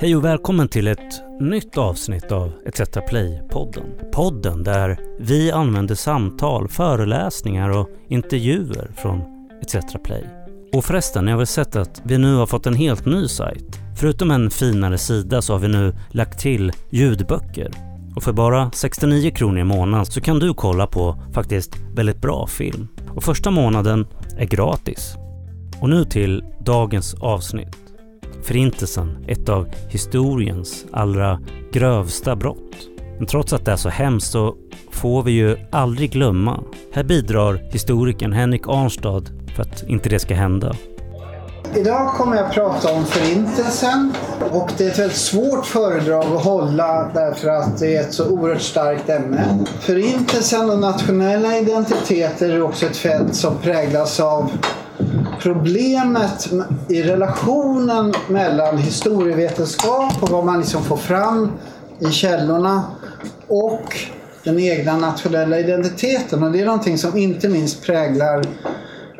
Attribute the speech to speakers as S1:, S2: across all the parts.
S1: Hej och välkommen till ett nytt avsnitt av ETC Play-podden. Podden där vi använder samtal, föreläsningar och intervjuer från ETC Play. Och förresten, ni har väl sett att vi nu har fått en helt ny sajt? Förutom en finare sida så har vi nu lagt till ljudböcker. Och för bara 69 kronor i månaden så kan du kolla på faktiskt väldigt bra film. Och första månaden är gratis. Och nu till dagens avsnitt. Förintelsen, ett av historiens allra grövsta brott. Men trots att det är så hemskt så får vi ju aldrig glömma. Här bidrar historikern Henrik Arnstad för att inte det ska hända.
S2: Idag kommer jag att prata om Förintelsen och det är ett väldigt svårt föredrag att hålla därför att det är ett så oerhört starkt ämne. Förintelsen och nationella identiteter är också ett fält som präglas av problemet i relationen mellan historievetenskap och vad man liksom får fram i källorna och den egna nationella identiteten. Och det är någonting som inte minst präglar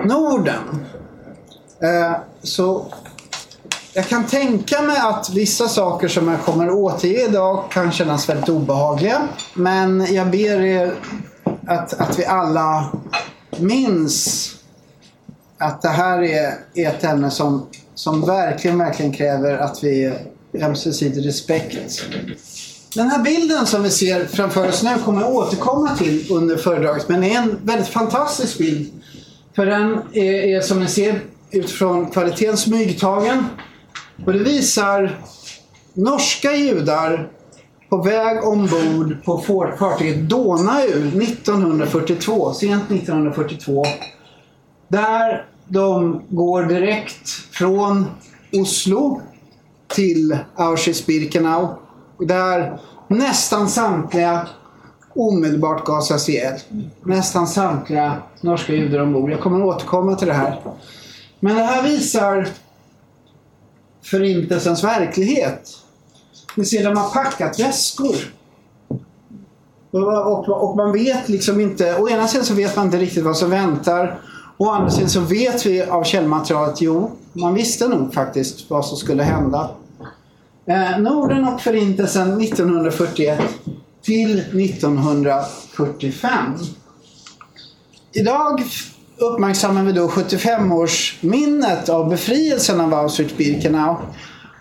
S2: Norden. Eh, så jag kan tänka mig att vissa saker som jag kommer återge idag kan kännas väldigt obehagliga. Men jag ber er att, att vi alla minns att det här är ett ämne som, som verkligen, verkligen kräver att vi ömsesidig respekt. Den här bilden som vi ser framför oss nu kommer jag återkomma till under föredraget. Men det är en väldigt fantastisk bild. För den är, är som ni ser utifrån kvaliteten smygtagen. Och det visar norska judar på väg ombord på fartyget Donau 1942, sent 1942. Där de går direkt från Oslo till Auschwitz-Birkenau. Där nästan samtliga omedelbart gasas ihjäl. Nästan samtliga norska judar ombord. Jag kommer återkomma till det här. Men det här visar Förintelsens verklighet. Ni ser, de har packat väskor. Och, och, och, man vet liksom inte, å ena sidan så vet man inte riktigt vad som väntar. Å andra sidan så vet vi av källmaterialet, jo, man visste nog faktiskt vad som skulle hända. Eh, Norden och Förintelsen 1941 till 1945. Idag uppmärksammar vi då 75-årsminnet av befrielsen av Auschwitz-Birkenau.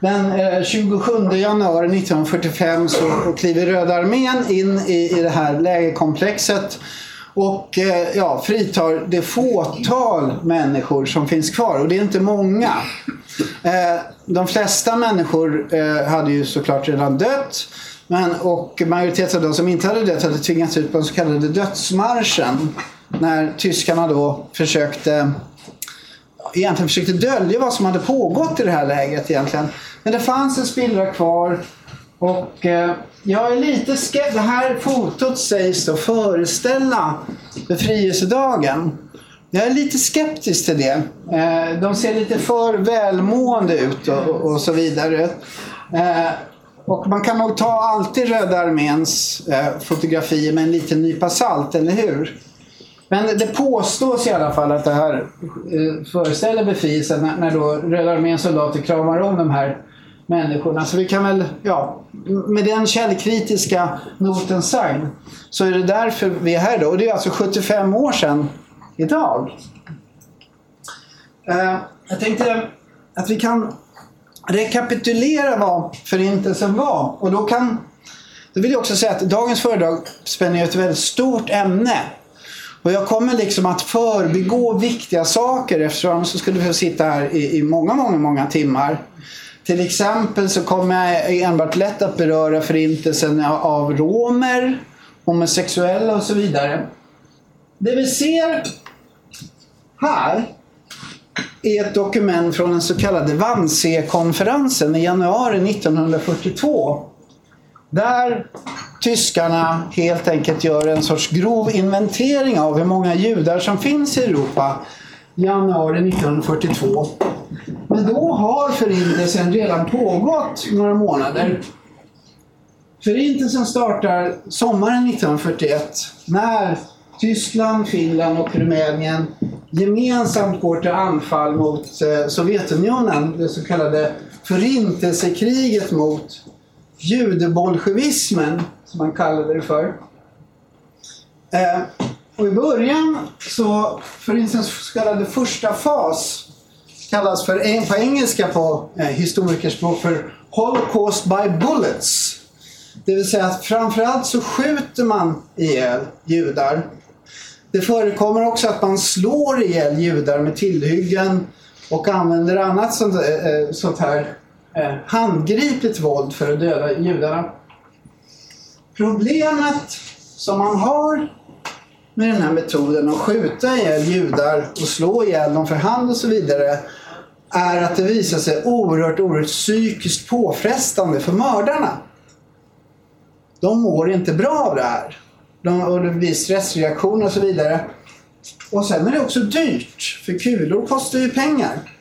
S2: Den eh, 27 januari 1945 så kliver Röda armén in i, i det här lägerkomplexet och eh, ja, fritar det fåtal människor som finns kvar. Och det är inte många. Eh, de flesta människor eh, hade ju såklart redan dött. Men, och majoriteten av de som inte hade dött hade tvingats ut på den så kallade dödsmarschen när tyskarna då försökte egentligen försökte dölja vad som hade pågått i det här lägret egentligen. Men det fanns en spillra kvar och eh, jag är lite skeptisk. Det här fotot sägs då föreställa befrielsedagen. Jag är lite skeptisk till det. Eh, de ser lite för välmående ut och, och så vidare. Eh, och man kan nog ta alltid Röda arméns eh, fotografier med en liten nypa salt, eller hur? Men det påstås i alla fall att det här föreställer befrielsen när, när då Röda arméns soldater kramar om de här människorna. Så vi kan väl, ja, med den källkritiska noten sagd så är det därför vi är här då. Och det är alltså 75 år sedan idag. Eh, jag tänkte att vi kan rekapitulera vad Förintelsen var. Och då kan då vill jag också säga att dagens föredrag spänner ett väldigt stort ämne. Och jag kommer liksom att förbigå viktiga saker eftersom så skulle vi sitta här i, i många, många, många timmar. Till exempel så kommer jag enbart lätt att beröra förintelsen av romer, homosexuella och så vidare. Det vi ser här är ett dokument från den så kallade Wannsee-konferensen i januari 1942. Där tyskarna helt enkelt gör en sorts grov inventering av hur många judar som finns i Europa januari 1942. Men då har förintelsen redan pågått några månader. Förintelsen startar sommaren 1941 när Tyskland, Finland och Rumänien gemensamt går till anfall mot eh, Sovjetunionen. Det så kallade förintelsekriget mot judebolsjevismen, som man kallade det för. Eh, och I början så förintelsens så kallade första fas kallas för, på engelska på eh, historikerspråk för Holocaust by bullets. Det vill säga att framförallt så skjuter man ihjäl judar. Det förekommer också att man slår ihjäl judar med tillhyggen och använder annat sånt, eh, eh sånt här eh, handgripligt våld för att döda judarna. Problemet som man har med den här metoden att skjuta ihjäl judar och slå ihjäl dem för hand och så vidare är att det visar sig oerhört, oerhört psykiskt påfrestande för mördarna. De mår inte bra av det här. De, och det blir stressreaktioner och så vidare. Och sen är det också dyrt, för kulor kostar ju pengar.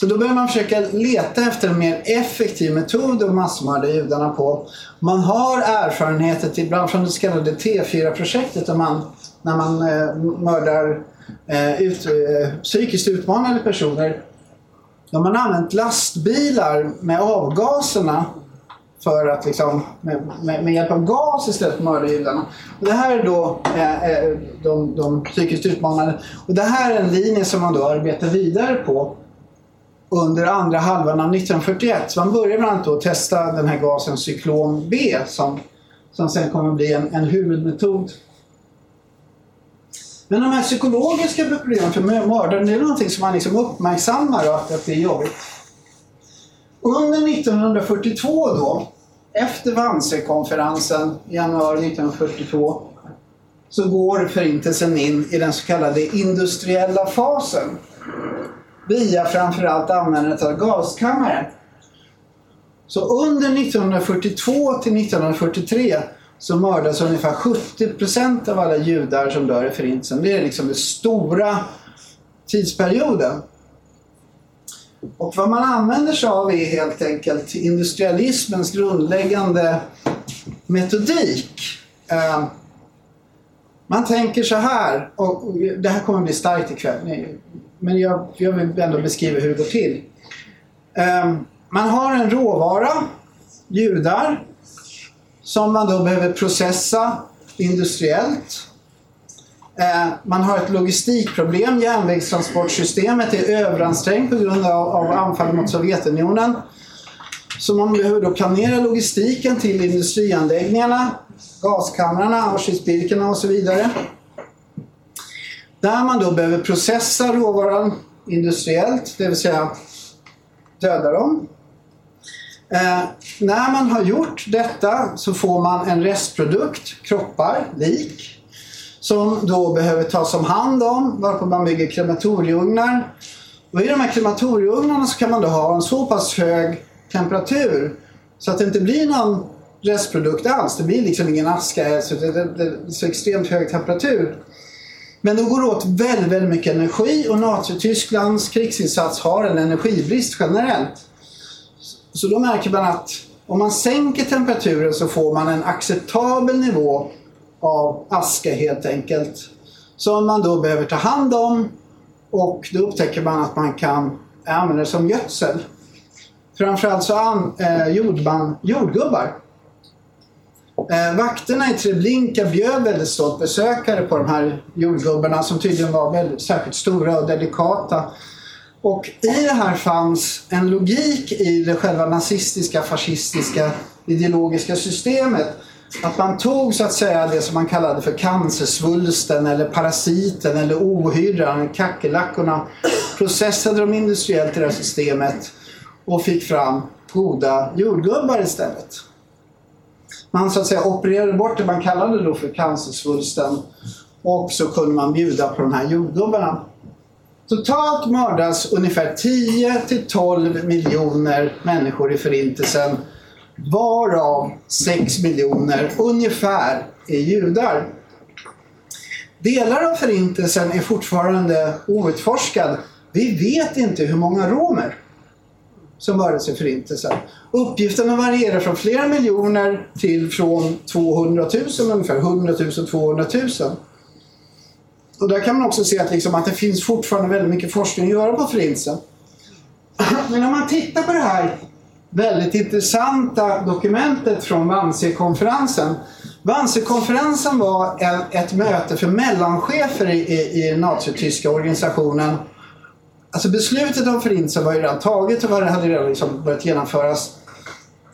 S2: Så då börjar man försöka leta efter en mer effektiv metod att massmörda judarna på. Man har erfarenheter ibland från det så kallade T4-projektet där man, när man eh, mördar eh, ut, eh, psykiskt utmanade personer. De har använt lastbilar med avgaserna för att liksom, med, med, med hjälp av gas istället mörda judarna. Och det här är då eh, eh, de, de psykiskt utmanade. Och det här är en linje som man då arbetar vidare på under andra halvan av 1941. Så man börjar bland annat då testa den här gasen cyklon B som, som sen kommer att bli en, en huvudmetod. Men de här psykologiska problemen för mördaren, det är någonting som man liksom uppmärksammar och att, att det är jobbigt. Under 1942 då, efter Wannsee-konferensen i januari 1942, så går Förintelsen in i den så kallade industriella fasen via framförallt användandet av gaskammare. Så under 1942 till 1943 så mördas ungefär 70% av alla judar som dör i Förintelsen. Det är liksom den stora tidsperioden. Och vad man använder sig av är helt enkelt industrialismens grundläggande metodik. Eh, man tänker så här, och det här kommer att bli starkt ikväll, men jag, jag vill ändå beskriva hur det går till. Um, man har en råvara, judar, som man då behöver processa industriellt. Ehm, man har ett logistikproblem. Järnvägstransportsystemet är överansträngt på grund av, av anfallet mot Sovjetunionen. Så man behöver då planera logistiken till industrianläggningarna, gaskamrarna, Auschwitz-Birkenau och så vidare. Där man då behöver processa råvaran industriellt, det vill säga döda dem. Eh, när man har gjort detta så får man en restprodukt, kroppar, lik, som då behöver tas om hand om, varpå man bygger krematorieugnar. Och I de här krematorieugnarna så kan man då ha en så pass hög temperatur så att det inte blir någon restprodukt alls. Det blir liksom ingen aska, så det är så extremt hög temperatur. Men då går det åt väldigt, väldigt mycket energi och Nazitysklands krigsinsats har en energibrist generellt. Så då märker man att om man sänker temperaturen så får man en acceptabel nivå av aska helt enkelt. Som man då behöver ta hand om och då upptäcker man att man kan använda det som gödsel. Framförallt så an, eh, gjorde man jordgubbar. Eh, vakterna i Treblinka bjöd väldigt stolt besökare på de här jordgubbarna som tydligen var väldigt, särskilt stora och delikata. Och i det här fanns en logik i det själva nazistiska, fascistiska ideologiska systemet att man tog så att säga det som man kallade för cancersvulsten eller parasiten eller ohyrran, kackerlackorna, processade dem industriellt i det här systemet och fick fram goda jordgubbar istället. Man så att säga opererade bort det man kallade då för cancersvulsten och så kunde man bjuda på de här jordgubbarna. Totalt mördas ungefär 10 till 12 miljoner människor i Förintelsen varav 6 miljoner ungefär är judar. Delar av Förintelsen är fortfarande outforskad. Vi vet inte hur många romer som mördades i Förintelsen. Uppgifterna varierar från flera miljoner till från 200 000 ungefär, 100 000, 200 000. Och där kan man också se att, liksom, att det finns fortfarande väldigt mycket forskning att göra på Förintelsen. Men om man tittar på det här väldigt intressanta dokumentet från Wannsee-konferensen. Wannsee-konferensen var ett möte för mellanchefer i, i, i den nazityska organisationen. Alltså beslutet om förintelsen var ju redan taget och hade redan liksom börjat genomföras.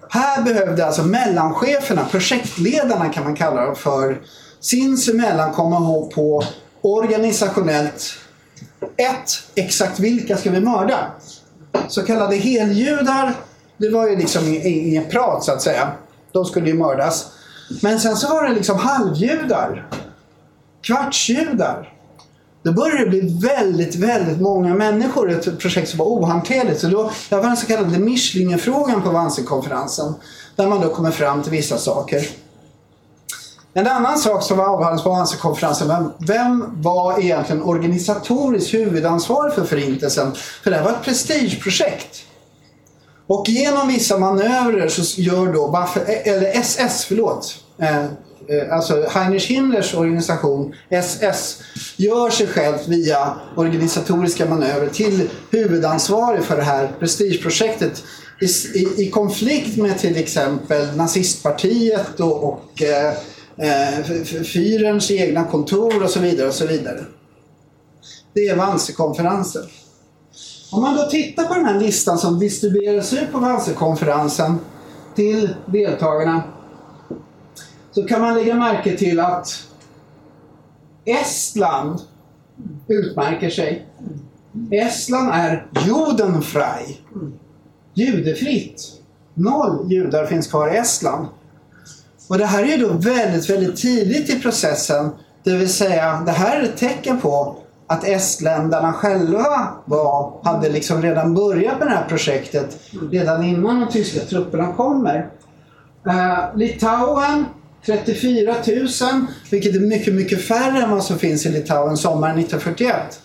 S2: Här behövde alltså mellancheferna, projektledarna kan man kalla dem för, sinsemellan komma ihåg på organisationellt ett, exakt vilka ska vi mörda? Så kallade heljudar, det var ju liksom inget prat så att säga. De skulle ju mördas. Men sen så var det liksom halvjudar. Kvartsjudar. Då började det bli väldigt, väldigt många människor. Ett projekt som var ohanterligt. Så då, det var den så kallade Mischlingenfrågan på Wannsee-konferensen. Där man då kommer fram till vissa saker. En annan sak som var avhandlades på Hansa-konferensen, vem, vem var egentligen organisatoriskt huvudansvarig för Förintelsen? För det här var ett prestigeprojekt. Och genom vissa manövrer så gör då Buffett, eller SS, förlåt, eh, Eh, alltså Heinrich Himmlers organisation SS gör sig själv via organisatoriska manövrer till huvudansvarig för det här prestigeprojektet i, i, i konflikt med till exempel nazistpartiet och, och eh, eh Fyrens egna kontor och så vidare. och så vidare. Det är Wannsee-konferensen. Om man då tittar på den här listan som distribueras ut på Wannsee-konferensen till deltagarna så kan man lägga märke till att Estland utmärker sig. Estland är judenfrei. Judefritt. Noll judar finns kvar i Estland. Och det här är ju då väldigt, väldigt tidigt i processen. Det vill säga, det här är ett tecken på att estländarna själva var, hade liksom redan börjat med det här projektet redan innan de tyska trupperna kommer. Eh, Litauen 34 000, vilket är mycket, mycket färre än vad som finns i Litauen sommaren 1941.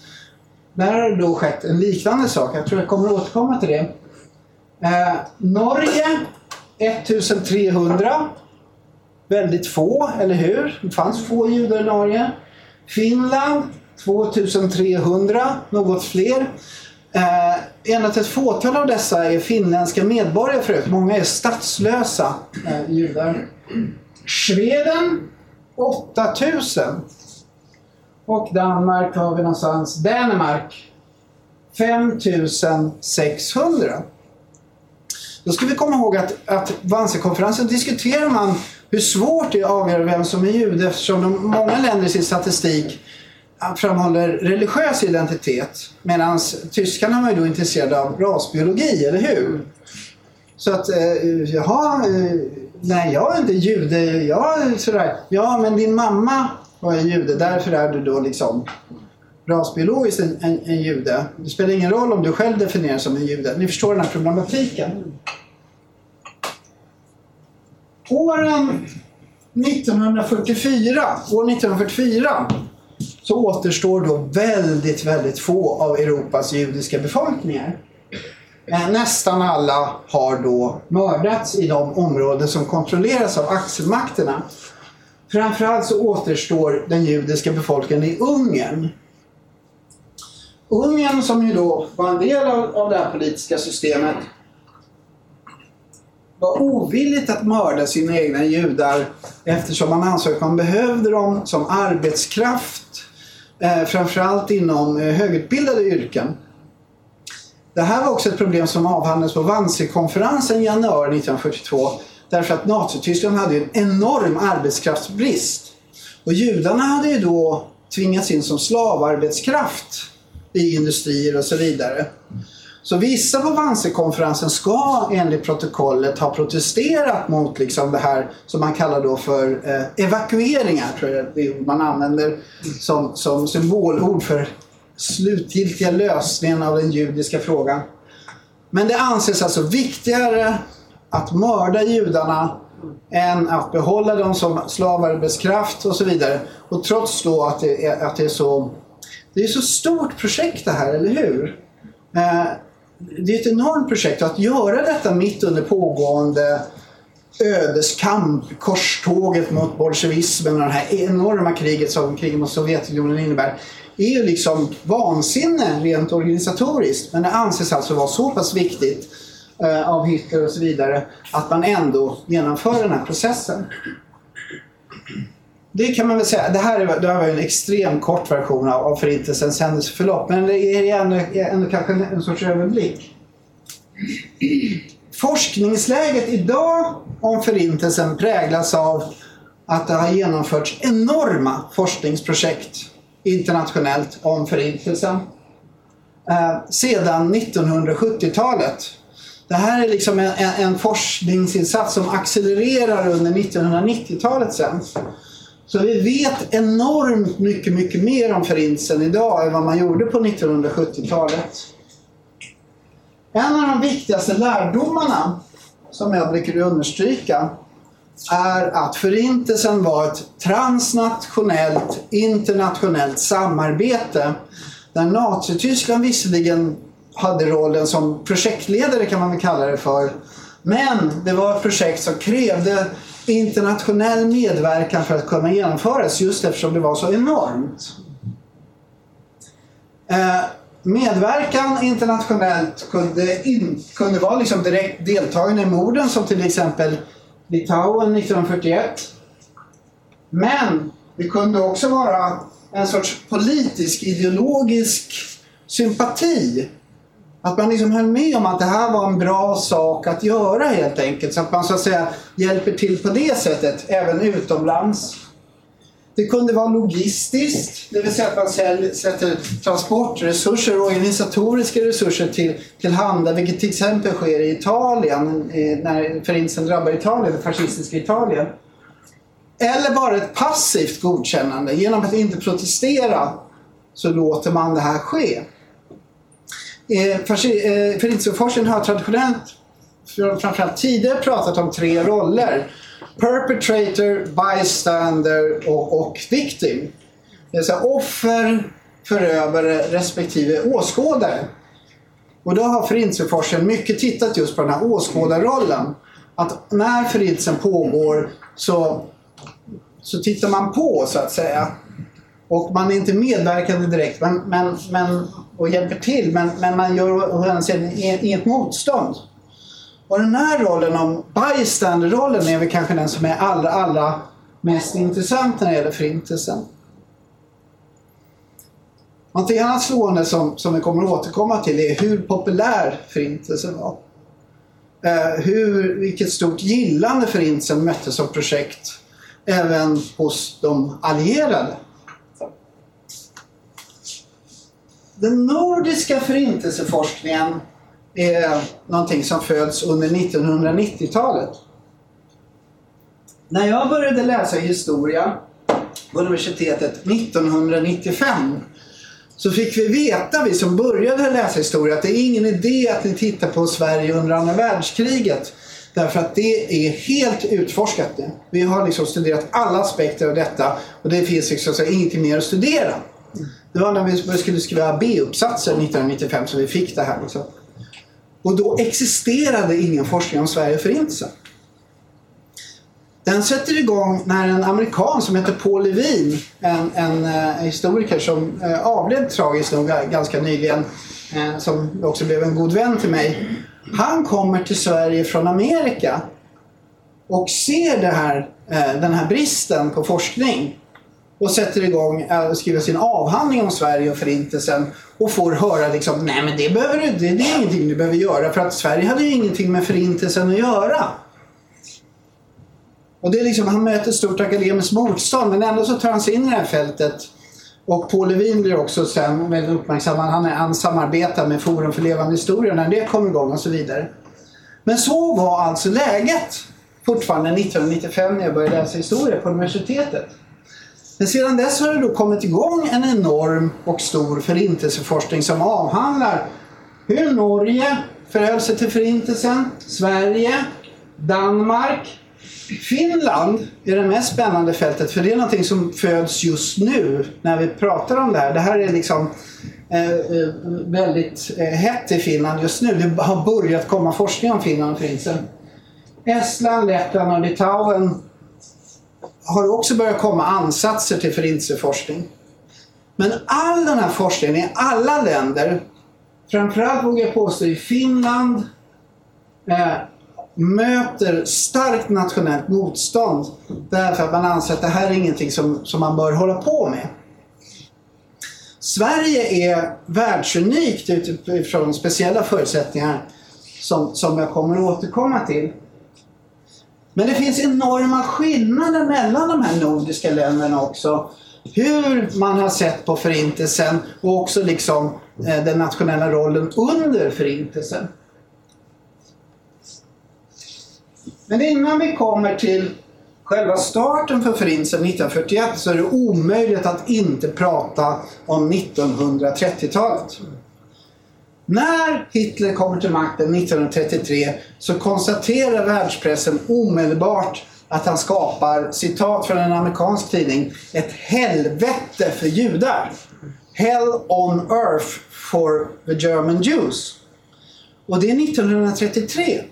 S2: Där har det då skett en liknande sak. Jag tror jag kommer att återkomma till det. Eh, Norge 1300 väldigt få, eller hur? Det fanns få judar i Norge. Finland 2300, något fler. Eh, endast ett fåtal av dessa är finländska medborgare förut. Många är statslösa eh, judar. Sweden 8000. Och Danmark har vi någonstans. Danmark 5600. Då ska vi komma ihåg att, att Wannsee-konferensen diskuterar man hur svårt det är att avgöra vem som är jude eftersom de, många länder i sin statistik framhåller religiös identitet medan tyskarna var ju då intresserade av rasbiologi, eller hur? Så att, eh, jaha, eh, nej jag är inte jude, jag sådär. Ja, men din mamma var en jude, därför är du då liksom rasbiologiskt en, en, en jude. Det spelar ingen roll om du själv definieras som en jude. Ni förstår den här problematiken. Åren 1944, år 1944 så återstår då väldigt, väldigt få av Europas judiska befolkningar. Eh, nästan alla har då mördats i de områden som kontrolleras av axelmakterna. Framförallt så återstår den judiska befolkningen i Ungern. Ungern som ju då var en del av, av det här politiska systemet var ovilligt att mörda sina egna judar eftersom man ansåg att man behövde dem som arbetskraft eh, framförallt inom eh, högutbildade yrken. Det här var också ett problem som avhandlades på Wannsee-konferensen i januari 1942 därför att Nazityskland hade en enorm arbetskraftsbrist. Och judarna hade ju då tvingats in som slavarbetskraft i industrier och så vidare. Så vissa på Wannsee-konferensen ska enligt protokollet ha protesterat mot liksom det här som man kallar då för eh, evakueringar, tror jag det är man använder som, som symbolord för slutgiltiga lösningen av den judiska frågan. Men det anses alltså viktigare att mörda judarna än att behålla dem som slavarbetskraft och så vidare. Och trots då att det är, att det är så det är så stort projekt det här, eller hur? Eh, det är ett enormt projekt och att göra detta mitt under pågående ödeskamp, korståget mot bolsjevismen och det här enorma kriget som kriget mot Sovjetunionen innebär är ju liksom vansinne rent organisatoriskt. Men det anses alltså vara så pass viktigt eh, av Hitler och så vidare att man ändå genomför den här processen. Det kan man väl säga. Det här, är, det här var en extremt kort version av, av Förintelsens händelseförlopp. Men det är ändå, ändå kanske en, en sorts överblick. Forskningsläget idag om Förintelsen präglas av att det har genomförts enorma forskningsprojekt internationellt om Förintelsen eh, sedan 1970-talet. Det här är liksom en, en, forskningsinsats som accelererar under 1990-talet sen. Så vi vet enormt mycket, mycket mer om Förintelsen idag än vad man gjorde på 1970-talet. En av de viktigaste lärdomarna som jag brukar understryka är att Förintelsen var ett transnationellt, internationellt samarbete där Nazityskland visserligen hade rollen som projektledare kan man väl kalla det för. Men det var ett projekt som krävde internationell medverkan för att kunna genomföras just eftersom det var så enormt. Eh, medverkan internationellt kunde, in, kunde vara liksom direkt deltagande i morden som till exempel Litauen 1941. Men det kunde också vara en sorts politisk, ideologisk sympati. Att man liksom höll med om att det här var en bra sak att göra helt enkelt. Så att man så att säga hjälper till på det sättet även utomlands. Det kunde vara logistiskt, det vill säga att man sätter transportresurser och organisatoriska resurser till, till handa, vilket till exempel sker i Italien eh, när Förintelsen drabbar Italien, det fascistiska Italien. Eller bara ett passivt godkännande. Genom att inte protestera så låter man det här ske. Eh, eh, förintelseforskningen har traditionellt, framförallt tidigare, pratat om tre roller perpetrator, bystander och, och victim. Det vill säga offer, förövare respektive åskådare. Och då har förintelseforskaren mycket tittat just på den här åskådarrollen. Att när förintelsen pågår så, så tittar man på så att säga. Och man är inte medverkande direkt men, men, men, och hjälper till men, men man gör inget motstånd. Och den här rollen om bystander-rollen är väl kanske den som är allra, allra mest intressant när det gäller Förintelsen. Någonting annat slående som, som vi kommer att återkomma till är hur populär Förintelsen var. Eh, hur, vilket stort gillande Förintelsen mötte som projekt även hos de allierade. Den nordiska förintelseforskningen är någonting som föds under 1990-talet. När jag började läsa historia på universitetet 1995 så fick vi veta, vi som började läsa historia, att det är ingen idé att ni tittar på Sverige under andra världskriget. Därför att det är helt utforskat nu. Vi har liksom studerat alla aspekter av detta och det finns liksom så ingenting mer att studera. Det var när vi skulle skriva B-uppsatser 1995 som vi fick det här. Liksom. Och då existerade ingen forskning om Sverige och Förintelsen. Den sätter igång när en amerikan som heter Paul Levin, en, en uh, historiker som eh, avled tragiskt nog eh, ganska nyligen, eh, som också blev en god vän till mig. Han kommer till Sverige från Amerika och ser det här, eh, den här bristen på forskning och sätter igång eh, att skriva sin avhandling om Sverige och Förintelsen och får höra liksom, nej men det, behöver du, det, det är ingenting du behöver göra för att Sverige hade ju ingenting med Förintelsen att göra. Och det är liksom, han möter stort akademiskt motstånd men ändå så tar han sig in i det här fältet. Och Paul Levin blir också sen väldigt uppmärksammad. Han, är, han samarbetar med Forum för levande historia när det kommer igång och så vidare. Men så var alltså läget fortfarande 1995 när jag började läsa historia på universitetet. Men sedan dess har det då kommit igång en enorm och stor förintelseforskning som avhandlar hur Norge förhöll sig till förintelsen, Sverige, Danmark, Finland är det mest spännande fältet för det är någonting som föds just nu när vi pratar om det här. Det här är liksom eh, eh väldigt eh, hett i Finland just nu. Det har börjat komma forskning om Finland och Förintelsen. Estland, Lettland och Litauen har det också börjat komma ansatser till förintelseforskning. Men all den här forskningen i alla länder, framförallt vågar jag påstå i Finland, eh, möter starkt nationellt motstånd därför att man anser att det här är ingenting som, som man bör hålla på med. Sverige är världsunikt utifrån speciella förutsättningar som, som jag kommer att återkomma till. Men det finns enorma skillnader mellan de här nordiska länderna också. Hur man har sett på Förintelsen och också liksom eh, den nationella rollen under Förintelsen. Men innan vi kommer till själva starten för Förintelsen 1941 så är det omöjligt att inte prata om 1930-talet. När Hitler kommer till makten 1933 så konstaterar världspressen omedelbart att han skapar, citat från en amerikansk tidning, ett helvete för judar. Hell on earth for the German Jews. Och det är 1933.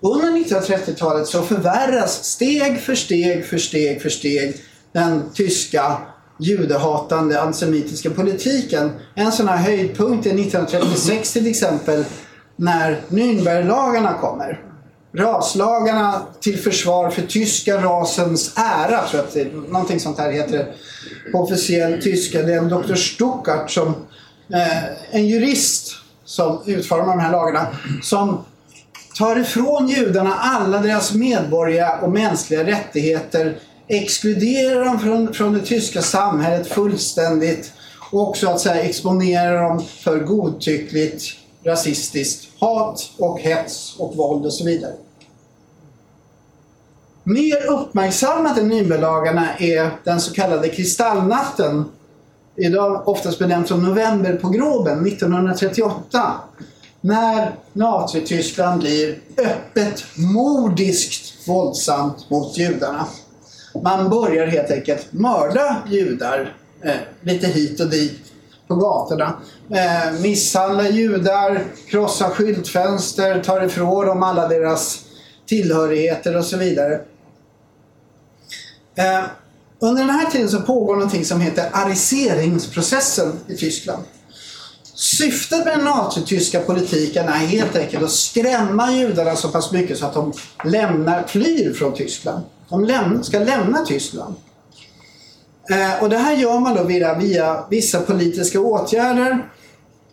S2: Under 1930-talet så förvärras steg för steg för steg för steg den tyska judehatande antisemitiska politiken. En sån här höjdpunkt är 1936 till exempel när Nürnberglagarna kommer. Raslagarna till försvar för tyska rasens ära, tror jag att det är, någonting sånt här heter det på officiell tyska. Det är en doktor Stuckart som eh, en jurist som utformar de här lagarna som tar ifrån judarna alla deras medborgerliga och mänskliga rättigheter exkluderar dem från, från det tyska samhället fullständigt och också att säga exponera dem för godtyckligt rasistiskt hat och hets och våld och så vidare. Mer uppmärksammat än Nürnberglagarna är den så kallade kristallnatten, idag oftast benämnd som novemberpogromen 1938 när Nazityskland blir öppet mordiskt våldsamt mot judarna. Man börjar helt enkelt mörda judar eh, lite hit och dit på gatorna. Eh, misshandla judar, krossa skyltfönster, tar ifrån dem alla deras tillhörigheter och så vidare. Eh, under den här tiden så pågår någonting som heter ariseringsprocessen i Tyskland. Syftet med den nazityska politiken är helt enkelt att skrämma judarna så pass mycket så att de lämnar, flyr från Tyskland. De ska lämna Tyskland. Eh, och det här gör man då via, via vissa politiska åtgärder.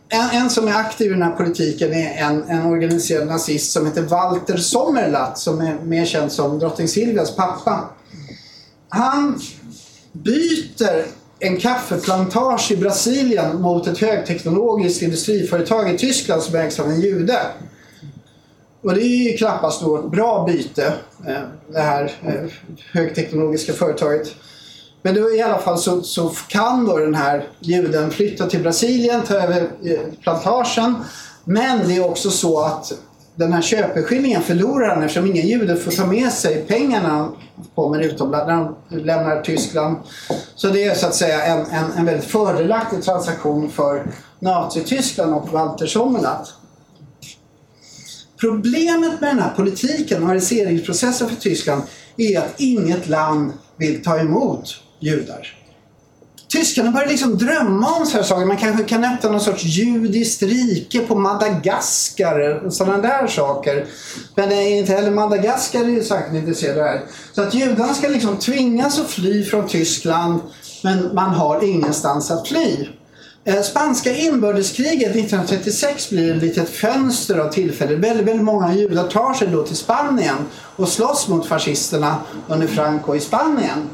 S2: En, en, som är aktiv i den här politiken är en, en organiserad nazist som heter Walter Sommerlath som är mer känd som drottning Silvias pappa. Han byter en kaffeplantage i Brasilien mot ett högteknologiskt industriföretag i Tyskland som ägs av en jude. Och det är ju knappast då ett bra byte, eh, det här eh, högteknologiska företaget. Men då i alla fall så, så kan då den här juden flytta till Brasilien, ta över eh, plantagen. Men det är också så att den här köpeskillingen förlorar han eftersom ingen jude får ta med sig pengarna när han kommer utomlands, när han lämnar Tyskland. Så det är så att säga en, en, en väldigt fördelaktig transaktion för Nazityskland och Walter Sommerlath. Problemet med den här politiken ariseringsprocessen för Tyskland är att inget land vill ta emot judar. Tyskarna börjar liksom drömma om sådana saker. Man kanske kan öppna någon sorts judiskt rike på Madagaskar och sådana där saker. Men inte heller Madagaskar är ju säkert intresserade av det här. Så att judarna ska liksom tvingas att fly från Tyskland men man har ingenstans att fly. Eh, spanska inbördeskriget 1936 blir ett litet fönster av tillfälle. Väldigt, väldigt många judar tar sig då till Spanien och slåss mot fascisterna under Franco i Spanien.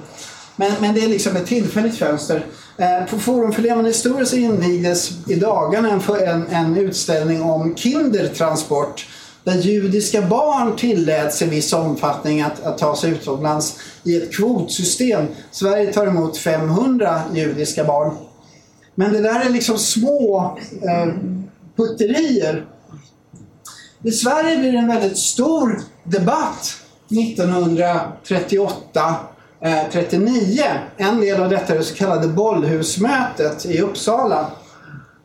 S2: Men, men det är liksom ett tillfälligt fönster. Eh, på Forum för levande historia så invigdes i dagarna en, en, en utställning om kindertransport där judiska barn tilläts i viss omfattning att, att ta sig utomlands i ett kvotsystem. Sverige tar emot 500 judiska barn. Men det där är liksom små eh, putterier. I Sverige blir det en väldigt stor debatt 1938 39. Eh, en del av detta är det så kallade bollhusmötet i Uppsala.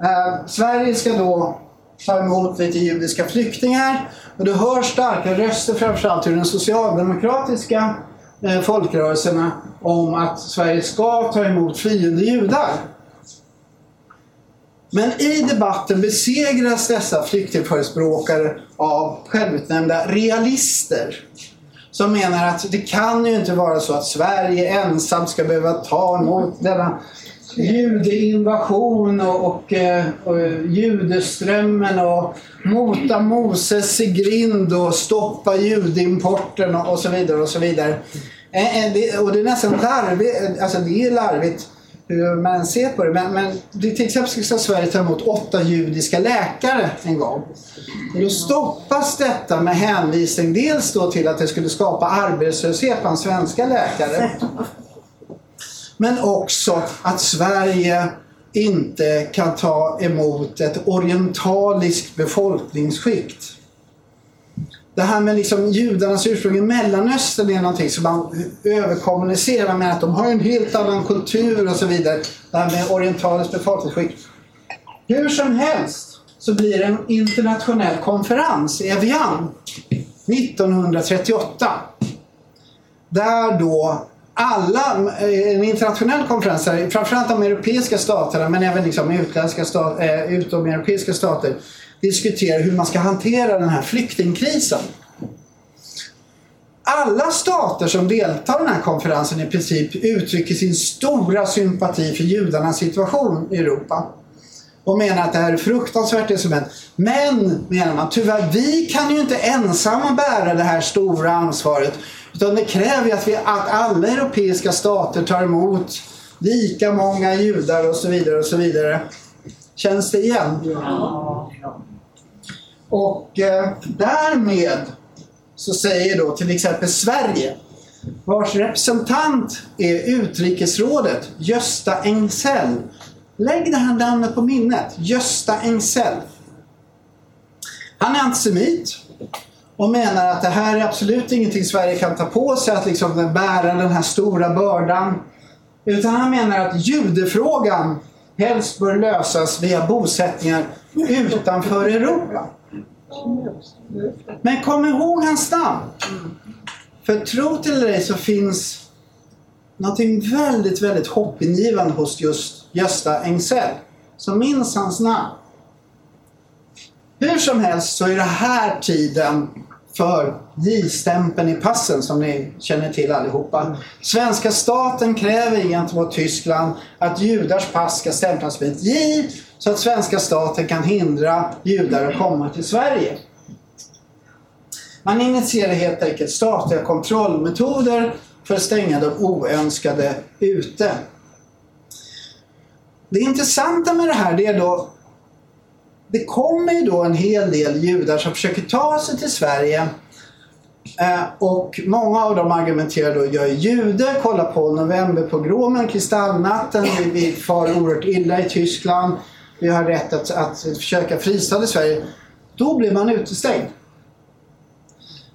S2: Eh, Sverige ska då ta emot lite judiska flyktingar. Och det hörs starka röster framförallt ur den socialdemokratiska eh, folkrörelserna om att Sverige ska ta emot flyende judar. Men i debatten besegras dessa flyktingförespråkare av självutnämnda realister som menar att det kan ju inte vara så att Sverige ensamt ska behöva ta emot denna judeinvasion och, och, eh, och judeströmmen och mota Moses i grind och stoppa judeimporten och, och så vidare och så vidare. Eh, eh, och det är nästan larvigt, alltså det är larvigt hur man ser på det. Men, men till exempel ska Sverige ta emot åtta judiska läkare en gång. Då stoppas detta med hänvisning dels då till att det skulle skapa arbetslöshet bland svenska läkare. Men också att Sverige inte kan ta emot ett orientaliskt befolkningsskikt. Det här med liksom judarnas ursprung i Mellanöstern är någonting som man överkommunicerar med att de har en helt annan kultur och så vidare. Det här med orientaliskt befolkningsskick. Hur som helst så blir det en internationell konferens i Evian 1938. Där då alla, en internationell konferens, framförallt de europeiska staterna men även liksom utländska stat, eh, utomeuropeiska stater diskuterar hur man ska hantera den här flyktingkrisen. Alla stater som deltar i den här konferensen i princip uttrycker sin stora sympati för judarnas situation i Europa. Och menar att det här är fruktansvärt det som hänt. Men, menar man, tyvärr, vi kan ju inte ensamma bära det här stora ansvaret. Utan det kräver att, vi, att alla europeiska stater tar emot lika många judar och så vidare och så vidare. Känns det igen? Ja. Och eh, därmed så säger då till exempel Sverige vars representant är utrikesrådet Gösta Engsell. Lägg det här namnet på minnet. Gösta Engsell. Han är antisemit och menar att det här är absolut ingenting Sverige kan ta på sig att liksom bära den här stora bördan. Utan han menar att judefrågan helst bör lösas via bosättningar utanför Europa. Men kom ihåg hans namn. För tro till dig så finns någonting väldigt, väldigt hoppingivande hos just Gösta Engsell. Så minns hans namn. Hur som helst så är det här tiden för J-stämpeln i passen som ni känner till allihopa. Svenska staten kräver gentemot Tyskland att judars pass ska stämplas med ett J så att svenska staten kan hindra judar att komma till Sverige. Man initierar helt enkelt statliga kontrollmetoder för att stänga de oönskade ute. Det intressanta med det här det är då det kommer ju då en hel del judar som försöker ta sig till Sverige eh, och många av dem argumenterar då, jag är jude, kolla på novemberpogromen, kristallnatten, vi, vi far oerhört illa i Tyskland, vi har rätt att, att försöka fristad i Sverige. Då blir man utestängd.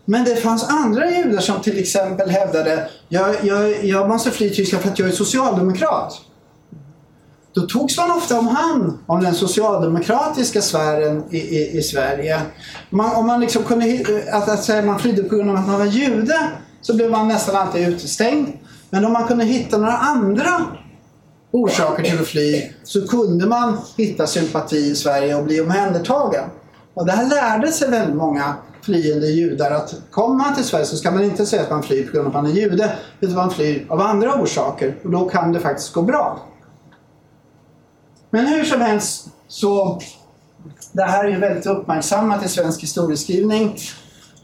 S2: Men det fanns andra judar som till exempel hävdade jag, jag, jag måste fly Tyskland för att jag är socialdemokrat. Då togs man ofta om hand om den socialdemokratiska sfären i, i, i Sverige. Man, om man liksom kunde, att, att säga man flydde på grund av att man var jude så blev man nästan alltid utestängd. Men om man kunde hitta några andra orsaker till att fly så kunde man hitta sympati i Sverige och bli omhändertagen. Och det här lärde sig väldigt många flyende judar att kommer man till Sverige så ska man inte säga att man flyr på grund av att man är jude utan man flyr av andra orsaker och då kan det faktiskt gå bra. Men hur som helst så det här är ju väldigt uppmärksammat i svensk historieskrivning.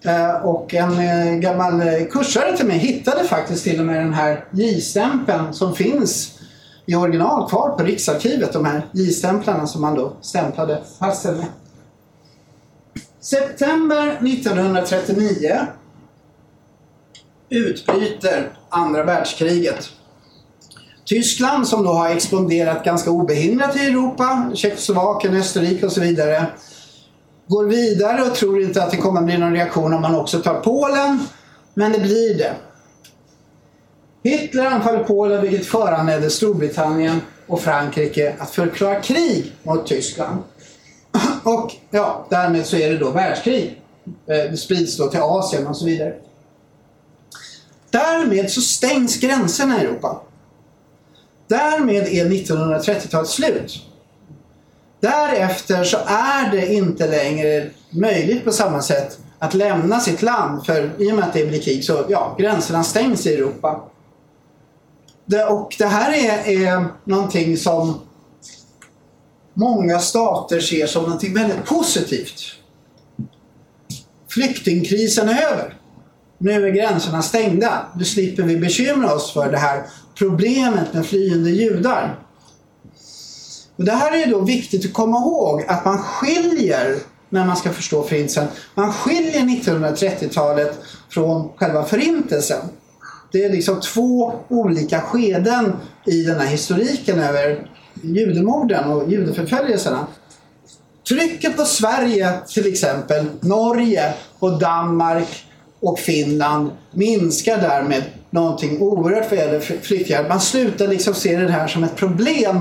S2: Eh, och en eh, gammal kursare till mig hittade faktiskt till och med den här J-stämpeln som finns i original kvar på Riksarkivet. De här J-stämplarna som man då stämplade passen med. September 1939 utbryter andra världskriget. Tyskland som då har expanderat ganska obehindrat i Europa, Tjeckoslovakien, Österrike och så vidare, går vidare och tror inte att det kommer bli någon reaktion om man också tar Polen. Men det blir det. Hitler anfaller Polen vilket föranledde Storbritannien och Frankrike att förklara krig mot Tyskland. Och ja, därmed så är det då världskrig. Eh, det sprids då till Asien och så vidare. Därmed så stängs gränserna i Europa. Därmed är 1930-talet slut. Därefter så är det inte längre möjligt på samma sätt att lämna sitt land. För i och med att det blir krig så ja, gränserna stängs i Europa. Det, och det här är, är någonting som många stater ser som någonting väldigt positivt. Flyktingkrisen är över. Nu är gränserna stängda. Nu slipper vi bekymra oss för det här problemet med flyende judar. Och det här är då viktigt att komma ihåg att man skiljer när man ska förstå förintelsen. Man skiljer 1930-talet från själva förintelsen. Det är liksom två olika skeden i den här historiken över judemorden och judeförföljelserna. Trycket på Sverige till exempel, Norge och Danmark och Finland minskar därmed någonting oerhört vad gäller flyktingar. Man slutar liksom se det här som ett problem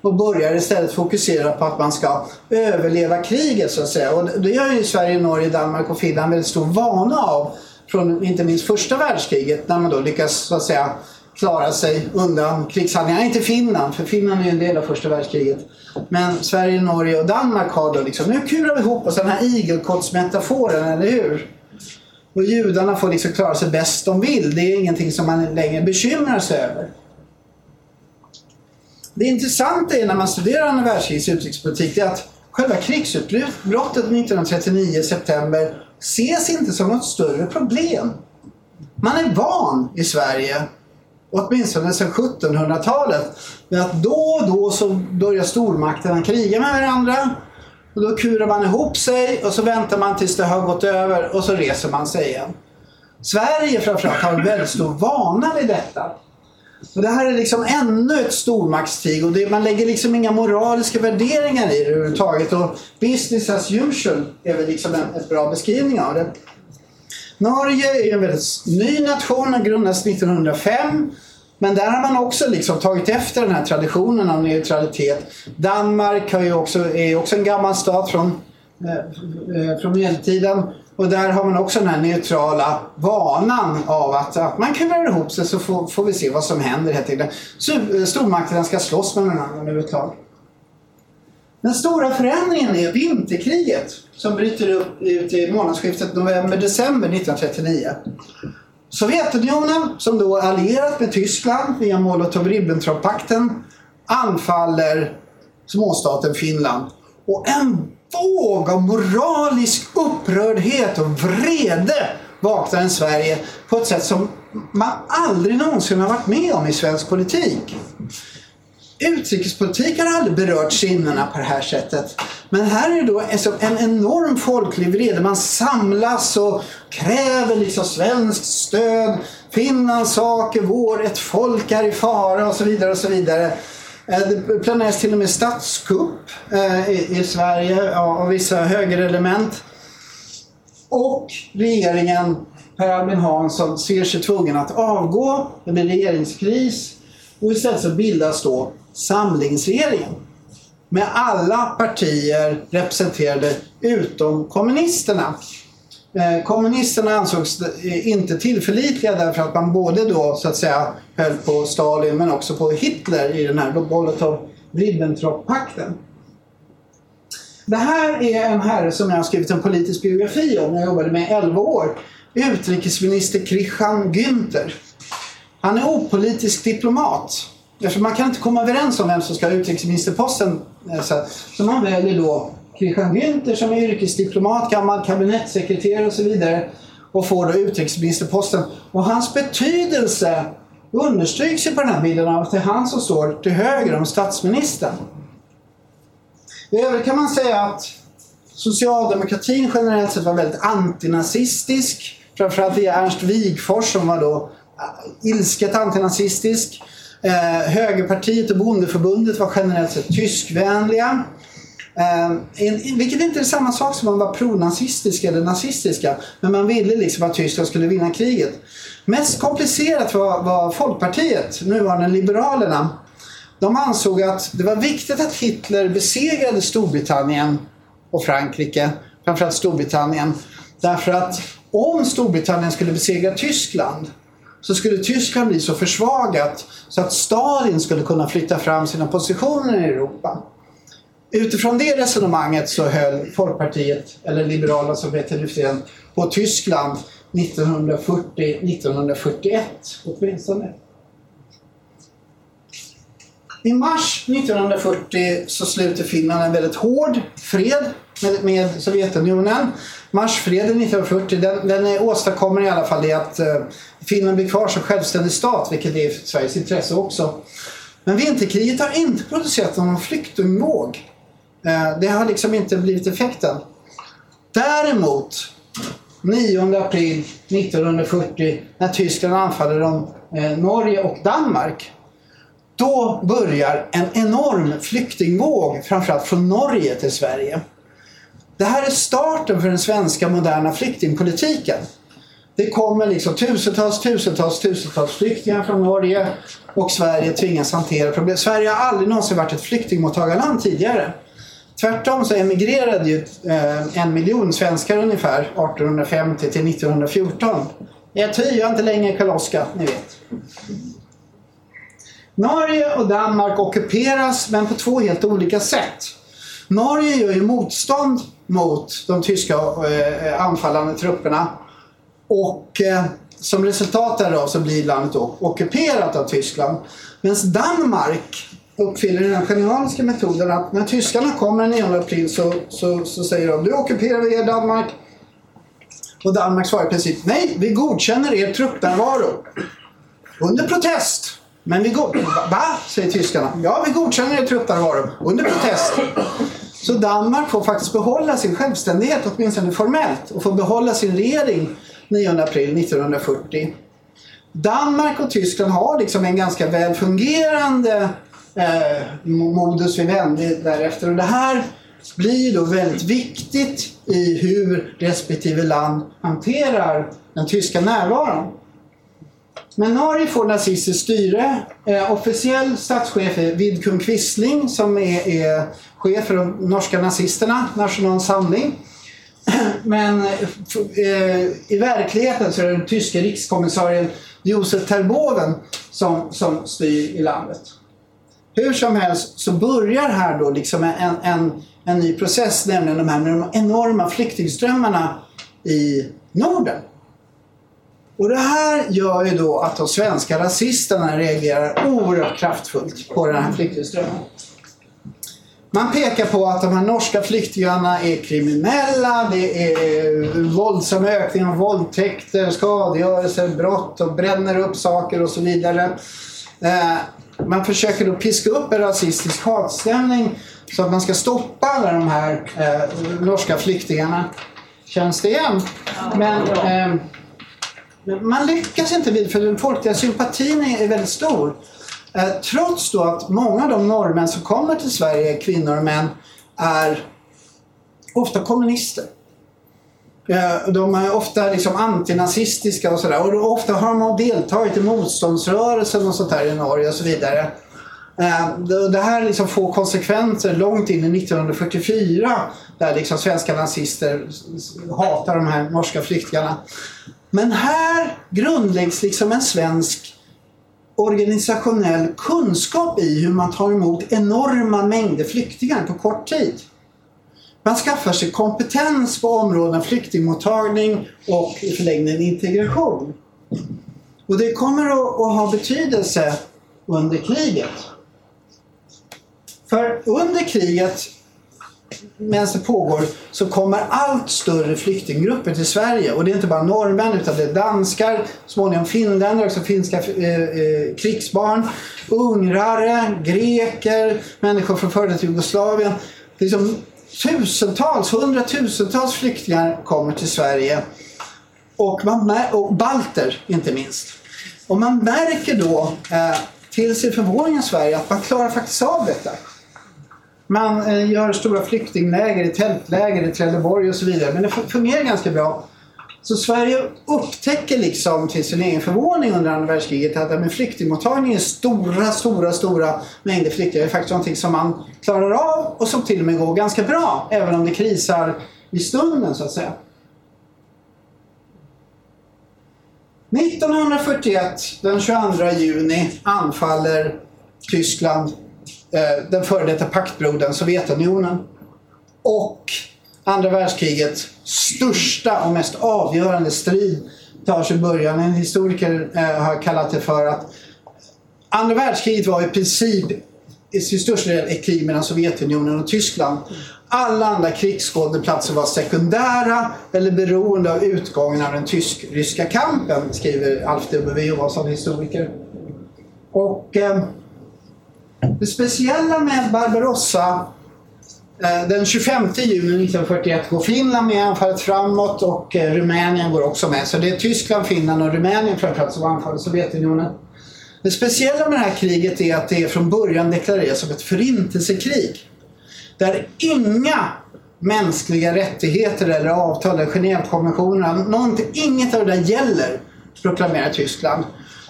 S2: och börjar istället fokusera på att man ska överleva kriget så att säga. Och det gör ju Sverige, Norge, Danmark och Finland väldigt stor vana av från inte minst första världskriget när man då lyckas så att säga klara sig undan krigshandlingar. Inte Finland, för Finland är ju en del av första världskriget. Men Sverige, Norge och Danmark har då liksom, nu kurar vi ihop oss den här igelkottsmetaforen, eller hur? Och judarna får liksom klara sig bäst de vill. Det är ingenting som man längre bekymrar sig över. Det intressanta är när man studerar andra världskrigets utrikespolitik är att själva krigsutbrottet 1939 september ses inte som något större problem. Man är van i Sverige, åtminstone sedan 1700-talet, med att då och då så börjar stormakterna kriga med varandra. Och då kurar man ihop sig och så väntar man tills det har gått över och så reser man sig igen. Sverige framförallt har en väldigt stor vana vid detta. Och det här är liksom ännu ett stormaktskrig och det, man lägger liksom inga moraliska värderingar i det överhuvudtaget. Och business as usual är väl liksom en, en bra beskrivning av det. Norge är en väldigt ny nation, den grundades 1905. Men där har man också liksom tagit efter den här traditionen av neutralitet. Danmark har ju också, är också en gammal stat från, eh, eh från medeltiden. Och där har man också den här neutrala vanan av att, att man kurar ihop sig så får, får vi se vad som händer helt enkelt. Så eh, stormakterna ska slåss med varandra nu ett tag. Den stora förändringen är vinterkriget som bryter upp ut i månadsskiftet november-december 1939. Sovjetunionen, som då är allierat med Tyskland via Molotov-Ribbentrop-pakten, anfaller småstaten Finland. Och en våg av moralisk upprördhet och vrede vaknar i Sverige på ett sätt som man aldrig någonsin har varit med om i svensk politik. Utrikespolitik har aldrig berört sinnena på det här sättet. Men här är det då en enorm folklig vrede. Man samlas och kräver liksom svenskt stöd. Finlands sak är vår, ett folk är i fara och så vidare och så vidare. Eh, det planeras till och med statskupp eh, i Sverige av vissa högerelement. Och regeringen, Per Albin Hansson, ser sig tvungen att avgå. Det blir regeringskris. Och istället så bildas då Samlingsregeringen. Med alla partier representerade utom kommunisterna. Eh, kommunisterna ansågs eh, inte tillförlitliga därför att man både då så att säga höll på Stalin men också på Hitler i den här Molotov-Ribbentrop-pakten. Det här är en herre som jag har skrivit en politisk biografi om. Jag jobbade med 11 år. Utrikesminister Christian Günther. Han är opolitisk diplomat. Därför man kan inte komma överens om vem som ska ha utrikesministerposten. Eh, så man väljer då Christian Günther som är yrkesdiplomat, gammal kabinettssekreterare och så vidare och får då utrikesministerposten. Och hans betydelse understryks ju på den här bilden av att det är han som står till höger om statsministern. I övrigt kan man säga att socialdemokratin generellt sett var väldigt antinazistisk. Framförallt via Ernst Wigforss som var då äh, ilsket antinazistisk. Eh, högerpartiet och bondeförbundet var generellt sett tyskvänliga. Eh, vilket inte är samma sak som att man var pronazistiska eller nazistiska. Men man ville liksom att Tyskland skulle vinna kriget. Mest komplicerat var, var Folkpartiet, nuvarande Liberalerna. De ansåg att det var viktigt att Hitler besegrade Storbritannien och Frankrike, framförallt Storbritannien. Därför att om Storbritannien skulle besegra Tyskland så skulle Tyskland bli så försvagat så att Stalin skulle kunna flytta fram sina positioner i Europa. Utifrån det resonemanget så höll Folkpartiet, eller Liberalerna som heter nu på Tyskland 1940-1941 åtminstone. I mars 1940 så sluter Finland en väldigt hård fred med, med Sovjetunionen. Marsfreden 1940 den, den åstadkommer i alla fall det att eh, Finland blir kvar som självständig stat, vilket är i Sveriges intresse också. Men vinterkriget har inte producerat någon flyktingvåg. Eh, det har liksom inte blivit effekten. Däremot 9 april 1940 när Tyskland anfaller om eh, Norge och Danmark då börjar en enorm flyktingvåg, framförallt från Norge till Sverige. Det här är starten för den svenska moderna flyktingpolitiken. Det kommer liksom tusentals, tusentals, tusentals flyktingar från Norge och Sverige tvingas hantera problem. Sverige har aldrig någonsin varit ett flyktingmottagarland tidigare. Tvärtom så emigrerade ju eh, en miljon svenskar ungefär 1850 till 1914. Jag har inte längre Karl-Oskar, ni vet. Norge och Danmark ockuperas men på två helt olika sätt. Norge gör ju motstånd mot de tyska eh, anfallande trupperna och eh, som resultat därav så blir landet ockuperat av Tyskland. Medan Danmark uppfyller den generaliska metoden att när tyskarna kommer den 9 april så, så, så säger de nu ockuperar vi er Danmark. Och Danmark svarar i princip nej, vi godkänner er truppnärvaro. Under protest. Men vi går... Va? säger tyskarna. Ja, vi godkänner er truppnärvaro. Under protest. Så Danmark får faktiskt behålla sin självständighet, åtminstone formellt, och får behålla sin regering 9 april 1940. Danmark och Tyskland har liksom en ganska väl fungerande eh, modus vivendi därefter. Och det här blir då väldigt viktigt i hur respektive land hanterar den tyska närvaron. Men Norge får nazistiskt styre. Eh, officiell statschef är Vidkun Quisling som är, är chef för de norska nazisterna, National Samling. Men eh, i verkligheten så är det den tyske rikskommissarien Josef Terboven som, som styr i landet. Hur som helst så börjar här då liksom en, en, en ny process, nämligen de här de enorma flyktingströmmarna i Norden. Och det här gör ju då att de svenska rasisterna reagerar oerhört kraftfullt på den här flyktingströmmen. Man pekar på att de här norska flyktingarna är kriminella, det är våldsam ökning av våldtäkter, skadegörelse, brott och bränner upp saker och så vidare. Eh, man försöker då piska upp en rasistisk hatstämning så att man ska stoppa alla de här eh, norska flyktingarna. Känns det igen? Men, eh, man lyckas inte vid för den folkliga sympatin är väldigt stor. Eh, trots då att många av de norrmän som kommer till Sverige, kvinnor och män, är ofta kommunister. Eh, de är ofta liksom antinazistiska och sådär. Och ofta har de deltagit i motståndsrörelsen och sånt där i Norge och så vidare. Eh, det här liksom får konsekvenser långt in i 1944 där liksom svenska nazister hatar de här norska flyktingarna. Men här grundläggs liksom en svensk organisationell kunskap i hur man tar emot enorma mängder flyktingar på kort tid. Man skaffar sig kompetens på områden flyktingmottagning och i förlängningen integration. Och det kommer att, ha betydelse under kriget. För under kriget, medan det pågår, så kommer allt större flyktinggrupper till Sverige. Och det är inte bara norrmän utan det är danskar, småningom finländare, också finska eh, eh, krigsbarn, ungrare, greker, människor från före detta Jugoslavien. Liksom, tusentals, hundratusentals flyktingar kommer till Sverige. Och, man, och balter inte minst. Och man märker då eh, till sin förvåning i Sverige att man klarar faktiskt av detta. Man eh, gör stora flyktingläger i tältläger i Trelleborg och så vidare. Men det fungerar ganska bra. Så Sverige upptäcker liksom till sin egen förvåning under andra världskriget att med flyktingmottagningen stora, stora, stora mängder flyktingar är faktiskt någonting som man klarar av och som till och med går ganska bra även om det krisar i stunden så att säga. 1941, den 22 juni, anfaller Tyskland eh, den före detta paktbrodern Sovjetunionen. Och andra världskrigets största och mest avgörande strid tar sig början. En historiker eh, har kallat det för att andra världskriget var i princip i sin största del ett krig mellan Sovjetunionen och Tyskland. Alla andra krigsskådeplatser var sekundära eller beroende av utgången av den tysk-ryska kampen, skriver Alf W. Johansson, historiker. Och eh, det speciella med Barbarossa Eh, den 25 juni 1941 går Finland med anfallet framåt och eh, Rumänien går också med. Så det är Tyskland, Finland och Rumänien framförallt som anfaller Sovjetunionen. Det speciella med det här kriget är att det från början deklareras som ett förintelsekrig. Där inga mänskliga rättigheter eller avtal eller Genèvekonventionerna, inget av det där gäller, proklamerar Tyskland.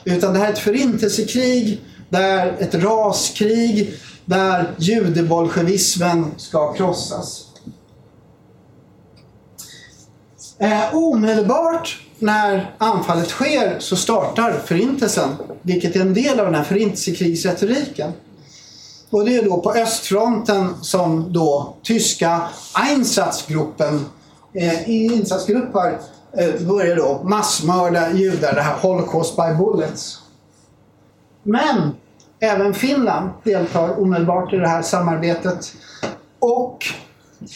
S2: Utan det här är ett förintelsekrig, där ett raskrig, där judebolsjevismen ska krossas. Eh, omedelbart när anfallet sker så startar förintelsen, vilket är en del av den här förintelsekrigsretoriken. Och det är då på östfronten som då tyska Einsatzgruppen eh, insatsgrupper eh, börjar då massmörda judar, det här Holocaust by bullets. Men även Finland deltar omedelbart i det här samarbetet. Och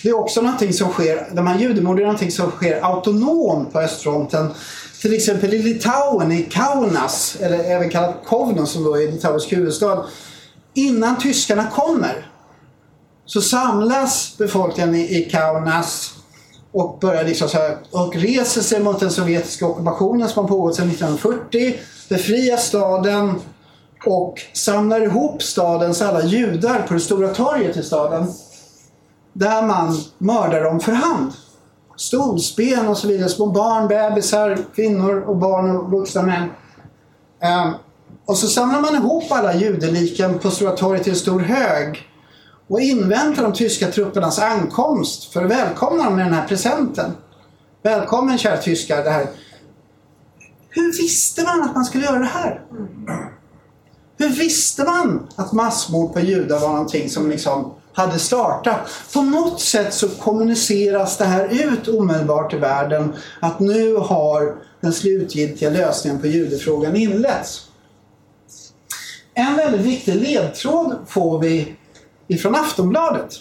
S2: det är också någonting som sker, de här judemorden är någonting som sker autonomt på östfronten. Till exempel i Litauen, i Kaunas, eller även kallat Kovno som då är Litauens huvudstad. Innan tyskarna kommer så samlas befolkningen i Kaunas och börjar liksom så här, och reser sig mot den sovjetiska ockupationen som har pågått sedan 1940. Befriar staden och samlar ihop stadens alla judar på det stora torget i staden. Där man mördar dem för hand. Stolsben och så vidare. Små barn, bebisar, kvinnor och barn och vuxna män. Um, och så samlar man ihop alla judeliken på Stora torget i en stor hög och inväntar de tyska truppernas ankomst för att välkomna dem med den här presenten. Välkommen kära tyskar. Det här. Hur visste man att man skulle göra det här? Mm. Hur visste man att massmord på judar var någonting som liksom hade startat? På något sätt så kommuniceras det här ut omedelbart i världen att nu har den slutgiltiga lösningen på judefrågan inletts. En väldigt viktig ledtråd får vi ifrån Aftonbladet.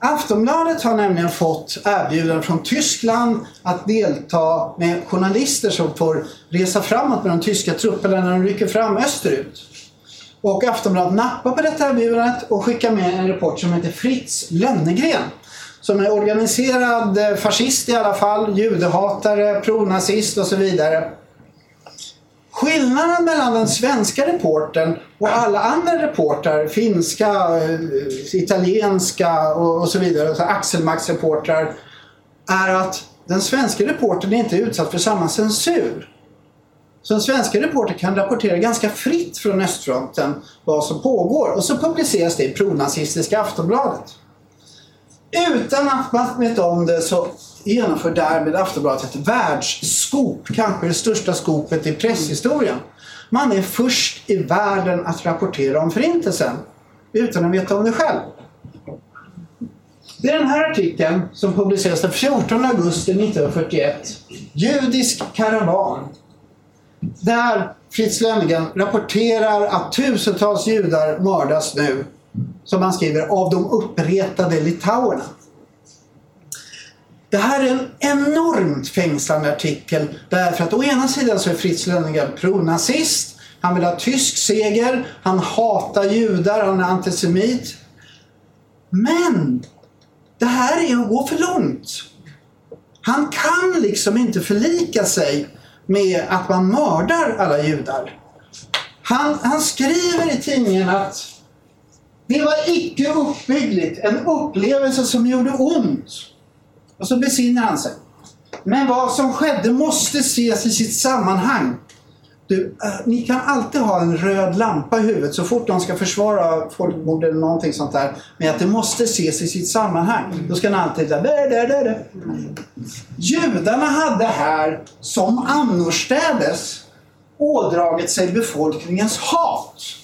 S2: Aftonbladet har nämligen fått erbjudanden från Tyskland att delta med journalister som får resa framåt med de tyska trupperna när de rycker fram österut. Och Aftonbladet nappar på detta erbjudandet och skickar med en reporter som heter Fritz Lönnegren. Som är organiserad fascist i alla fall, judehatare, pronazist och så vidare. Skillnaden mellan den svenska reporten och alla andra reportrar, finska, eh, italienska och, så vidare, så axelmaktsreportrar, är att den svenska reportern är inte utsatt för samma censur. Så den svenska reportern kan rapportera ganska fritt från östfronten vad som pågår och så publiceras det i pronazistiska Aftonbladet. Utan att man vet om det så genomför därmed Aftonbladet ett världsskop, kanske det största skopet i presshistorien. Man är först i världen att rapportera om förintelsen utan att veta om det själv. Det är den här artikeln som publiceras den 14 augusti 1941. Judisk karavan. Där Fritz Lennigan rapporterar att tusentals judar mördas nu, som han skriver, av de uppretade litauerna. Det här är en enormt fängslande artikel därför att å ena sidan så är Fritz Lönnegard pronazist. Han vill ha tysk seger. Han hatar judar. Han är antisemit. Men det här är att gå för långt. Han kan liksom inte förlika sig med att man mördar alla judar. Han, han skriver i tidningen att det var icke uppbyggligt. En upplevelse som gjorde ont. Och så besinnar han sig. Men vad som skedde måste ses i sitt sammanhang. Du, eh, ni kan alltid ha en röd lampa i huvudet så fort de ska försvara folkmord eller någonting sånt där. Men att det måste ses i sitt sammanhang. Då ska ni alltid säga där, där, där, där. Judarna hade här, som annorstädes, ådragit sig befolkningens hat.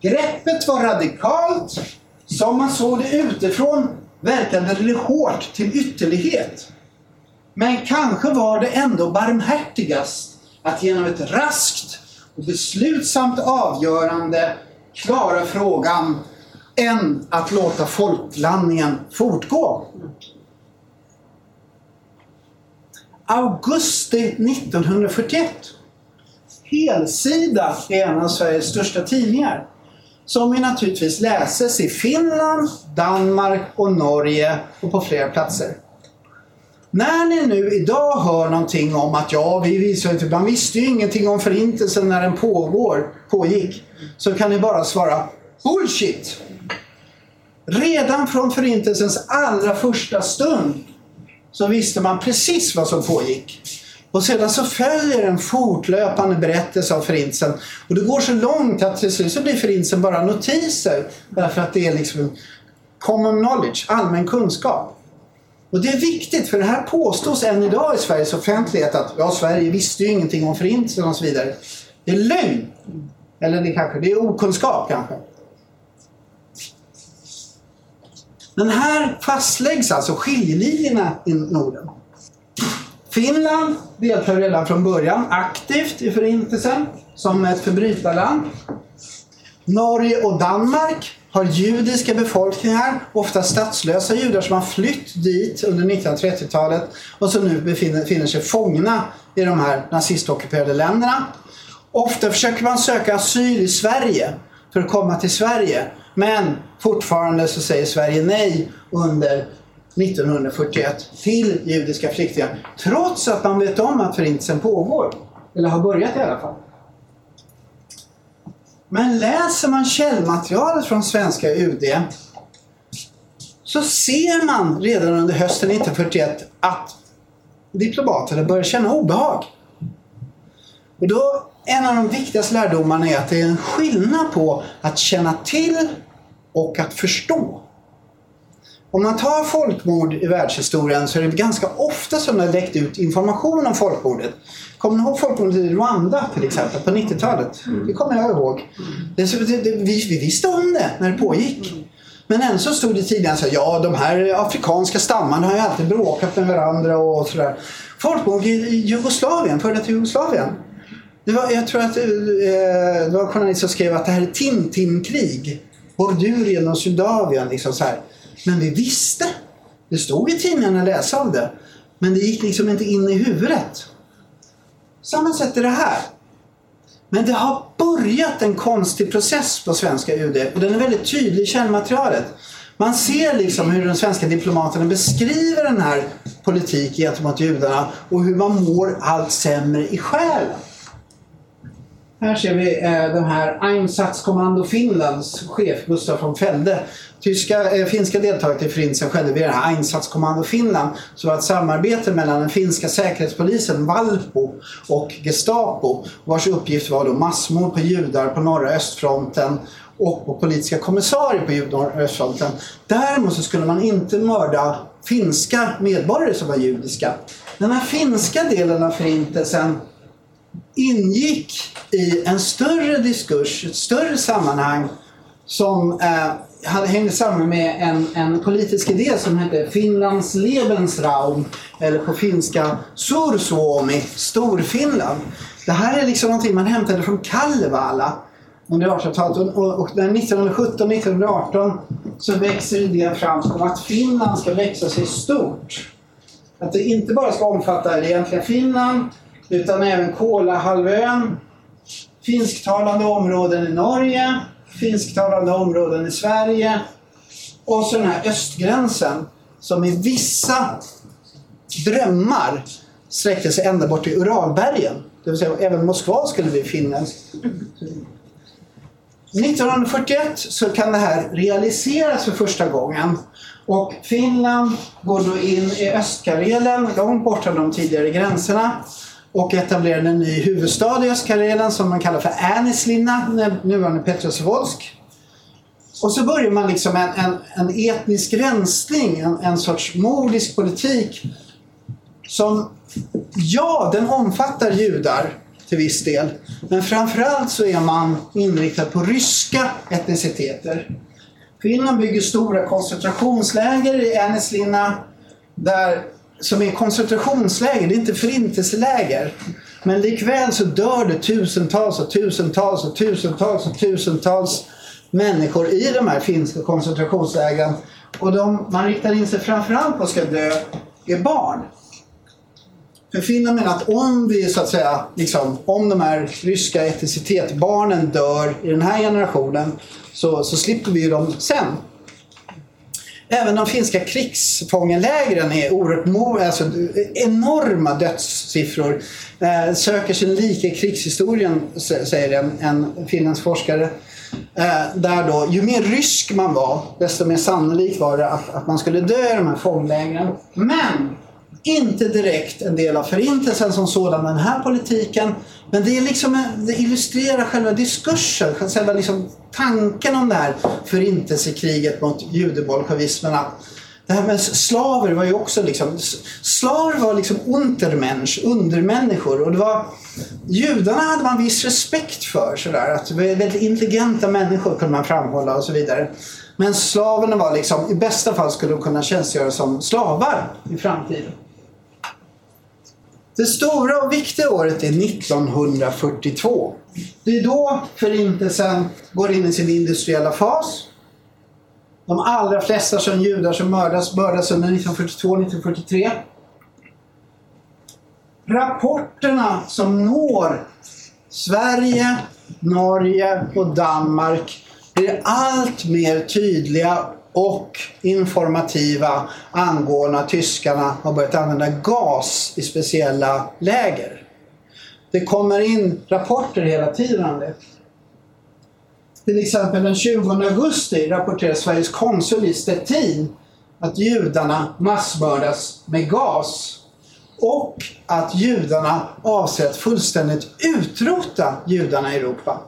S2: Greppet var radikalt. Som man såg det utifrån verkade det hårt till ytterlighet. Men kanske var det ändå barmhärtigast att genom ett raskt och beslutsamt avgörande klara frågan än att låta folklandningen fortgå. Augusti 1941. Helsida är en av Sveriges största tidningar. Som ju naturligtvis läses i Finland, Danmark och Norge och på flera platser. När ni nu idag hör någonting om att ja, vi visar inte, man visste ju ingenting om förintelsen när den pågår, pågick. Så kan ni bara svara bullshit. Redan från förintelsens allra första stund så visste man precis vad som pågick. Och sedan så följer en fortlöpande berättelse av förintelsen. Och det går så långt att till slut så blir förintelsen bara notiser. Därför att det är liksom common knowledge, allmän kunskap. Och det är viktigt för det här påstås än idag i Sveriges offentlighet att ja, Sverige visste ju ingenting om förintelsen och så vidare. Det är lögn. Eller det kanske, det är okunskap kanske. Men här fastläggs alltså skiljelinjerna i Norden. Finland deltar redan från början aktivt i Förintelsen som ett förbrytarland. Norge och Danmark har judiska befolkningar, ofta statslösa judar som har flytt dit under 1930-talet och som nu befinner, sig fångna i de här nazistockuperade länderna. Ofta försöker man söka asyl i Sverige för att komma till Sverige. Men fortfarande så säger Sverige nej under 1941 till judiska flyktingar. Trots att man vet om att förintelsen pågår. Eller har börjat i alla fall. Men läser man källmaterialet från svenska UD så ser man redan under hösten 1941 att diplomaterna börjar känna obehag. Och då, en av de viktigaste lärdomarna är att det är en skillnad på att känna till och att förstå. Om man tar folkmord i världshistorien så är det ganska ofta som det har läckt ut information om folkmordet. Kommer ni ihåg folkmordet i Rwanda till exempel på 90-talet? Mm. Det kommer jag ihåg. Det, det, det, vi, vi, visste om det när det pågick. Men än så stod det tidigare så ja de här afrikanska stammarna har ju alltid bråkat med varandra och sådär. Folkmord i Jugoslavien, före detta Jugoslavien. Det var, jag tror att eh, det var en journalist som skrev att det här är Tintin-krig. Bordurien och Sudavien. Liksom så här. Men vi visste. Det stod i tidningarna att läsa om det. Men det gick liksom inte in i huvudet. Samma sätt är det här. Men det har börjat en konstig process på svenska UD och den är väldigt tydlig i källmaterialet. Man ser liksom hur de svenska diplomaterna beskriver den här politiken gentemot judarna och hur man mår allt sämre i själen. Här ser vi eh, den här Einsatzkommando Finlands chef Gustaf von Felde Tyska, eh, finska deltagandet i Förintelsen skedde vid det här Einsatzkommando Finland. Så var ett samarbete mellan den finska säkerhetspolisen Valpo och Gestapo vars uppgift var då massmord på judar på norra östfronten och på politiska kommissarier på norra östfronten. Däremot så skulle man inte mörda finska medborgare som var judiska. Den här finska delen av Förintelsen ingick i en större diskurs, ett större sammanhang som eh, hade, hängde samman med en, en politisk idé som hette Finlands Lebensraum eller på finska Sursuomi, Storfinland. Det här är liksom någonting man hämtade från Kalevala under 1800-talet och, och, 1917-1918 så växer idén fram om att Finland ska växa sig stort. Att det inte bara ska omfatta det egentliga Finland utan även Kolahalvön, finsktalande områden i Norge finsktalande områden i Sverige och så den här östgränsen som i vissa drömmar sträckte sig ända bort till Uralbergen. Det vill säga även Moskva skulle bli finländskt. 1941 så kan det här realiseras för första gången Och Finland går då in i Östkarelen, långt bortom de tidigare gränserna och etablerade en ny huvudstad i Östkarelen som man kallar för Anislina, nuvarande Petrosavodsk. Och så börjar man liksom en, en, en etnisk rensning, en, en sorts mordisk politik som, ja, den omfattar judar till viss del. Men framförallt så är man inriktad på ryska etniciteter. Finland bygger stora koncentrationsläger i Ääneslina där, som är koncentrationsläger, det är inte förintelseläger. Men likväl så dör det tusentals och tusentals och tusentals och tusentals människor i de här finska koncentrationslägren. Och de man riktar in sig framförallt på ska dö är barn. För Finland menar att om vi så att säga, liksom, om de här ryska etnicitetsbarnen dör i den här generationen så, så slipper vi dem sen. Även de finska krigsfångelägren är oerhört alltså, enorma dödssiffror. Eh, söker sin like i krigshistorien, säger en, en finländsk forskare. Eh, där då, ju mer rysk man var, desto mer sannolikt var det att, att man skulle dö i de här fånglägren. Men inte direkt en del av förintelsen som sådan, den här politiken. Men det, är liksom, det illustrerar själva diskursen, själva liksom tanken om det här förintelsekriget mot judebolsjevismen. Det här med slaver var ju också liksom, slaver var liksom untermensch, undermänniskor. Och det var, judarna hade man viss respekt för. Sådär, att väldigt intelligenta människor kunde man framhålla och så vidare. Men slaverna var liksom, i bästa fall skulle de kunna tjänstgöra som slavar i framtiden. Det stora och viktiga året är 1942. Det är då Förintelsen går in i sin industriella fas. De allra flesta som judar som mördas mördas under 1942-1943. Rapporterna som når Sverige, Norge och Danmark blir allt mer tydliga och informativa angående att tyskarna har börjat använda gas i speciella läger. Det kommer in rapporter hela tiden om det. Till exempel den 20 augusti rapporterar Sveriges konsul i Stettin att judarna massmördas med gas och att judarna avser att fullständigt utrota judarna i Europa.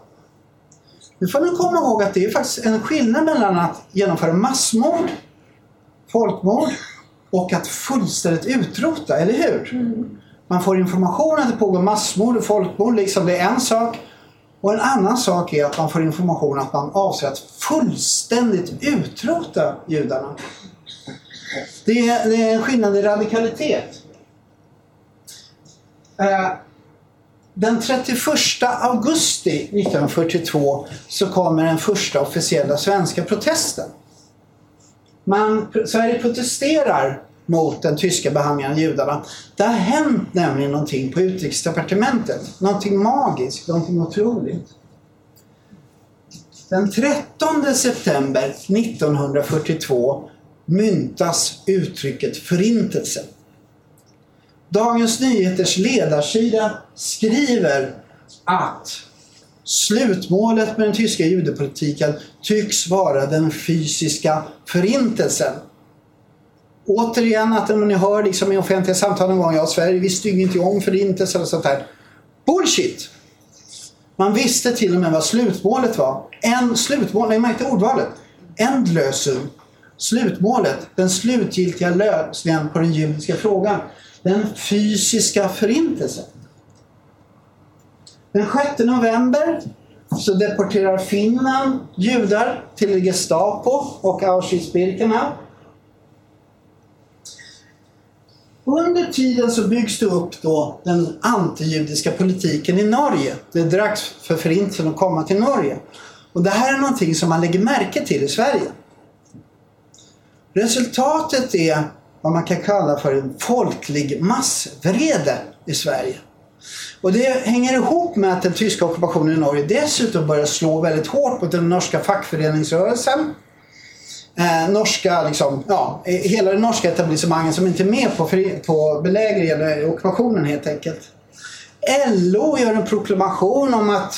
S2: Nu får ni komma ihåg att det är faktiskt en skillnad mellan att genomföra massmord, folkmord och att fullständigt utrota, eller hur? Mm. Man får information att det pågår massmord och folkmord, liksom det är en sak. Och en annan sak är att man får information att man avser att fullständigt utrota judarna. Det är, det är en skillnad i radikalitet. Uh, den 31 augusti 1942 så kommer den första officiella svenska protesten. Man, Sverige protesterar mot den tyska behandlingen av judarna. Det har hänt nämligen någonting på utrikesdepartementet. Någonting magiskt, någonting otroligt. Den 13 september 1942 myntas uttrycket Förintelsen. Dagens Nyheters ledarsida skriver att slutmålet med den tyska judepolitiken tycks vara den fysiska förintelsen. Återigen att om ni hör liksom i offentliga samtal en gång, ja Sverige visste ju inte om förintelsen och sånt där. Bullshit! Man visste till och med vad slutmålet var. En slutmål, nej märkte ordvalet. Endlösung. Slutmålet, den slutgiltiga lösningen på den judiska frågan den fysiska förintelsen. Den 6 november så deporterar Finland judar till Gestapo och Auschwitz-Birkenau. Under tiden så byggs det upp då den antijudiska politiken i Norge. Det är dags för förintelsen att komma till Norge. Och det här är någonting som man lägger märke till i Sverige. Resultatet är vad man kan kalla för en folklig massvrede i Sverige. Och det hänger ihop med att den tyska ockupationen i Norge dessutom börjar slå väldigt hårt mot den norska fackföreningsrörelsen. Eh, norska, liksom, ja, eh, hela det norska etablissemanget som inte är med på, på belägringen, eller ockupationen helt enkelt. LO gör en proklamation om att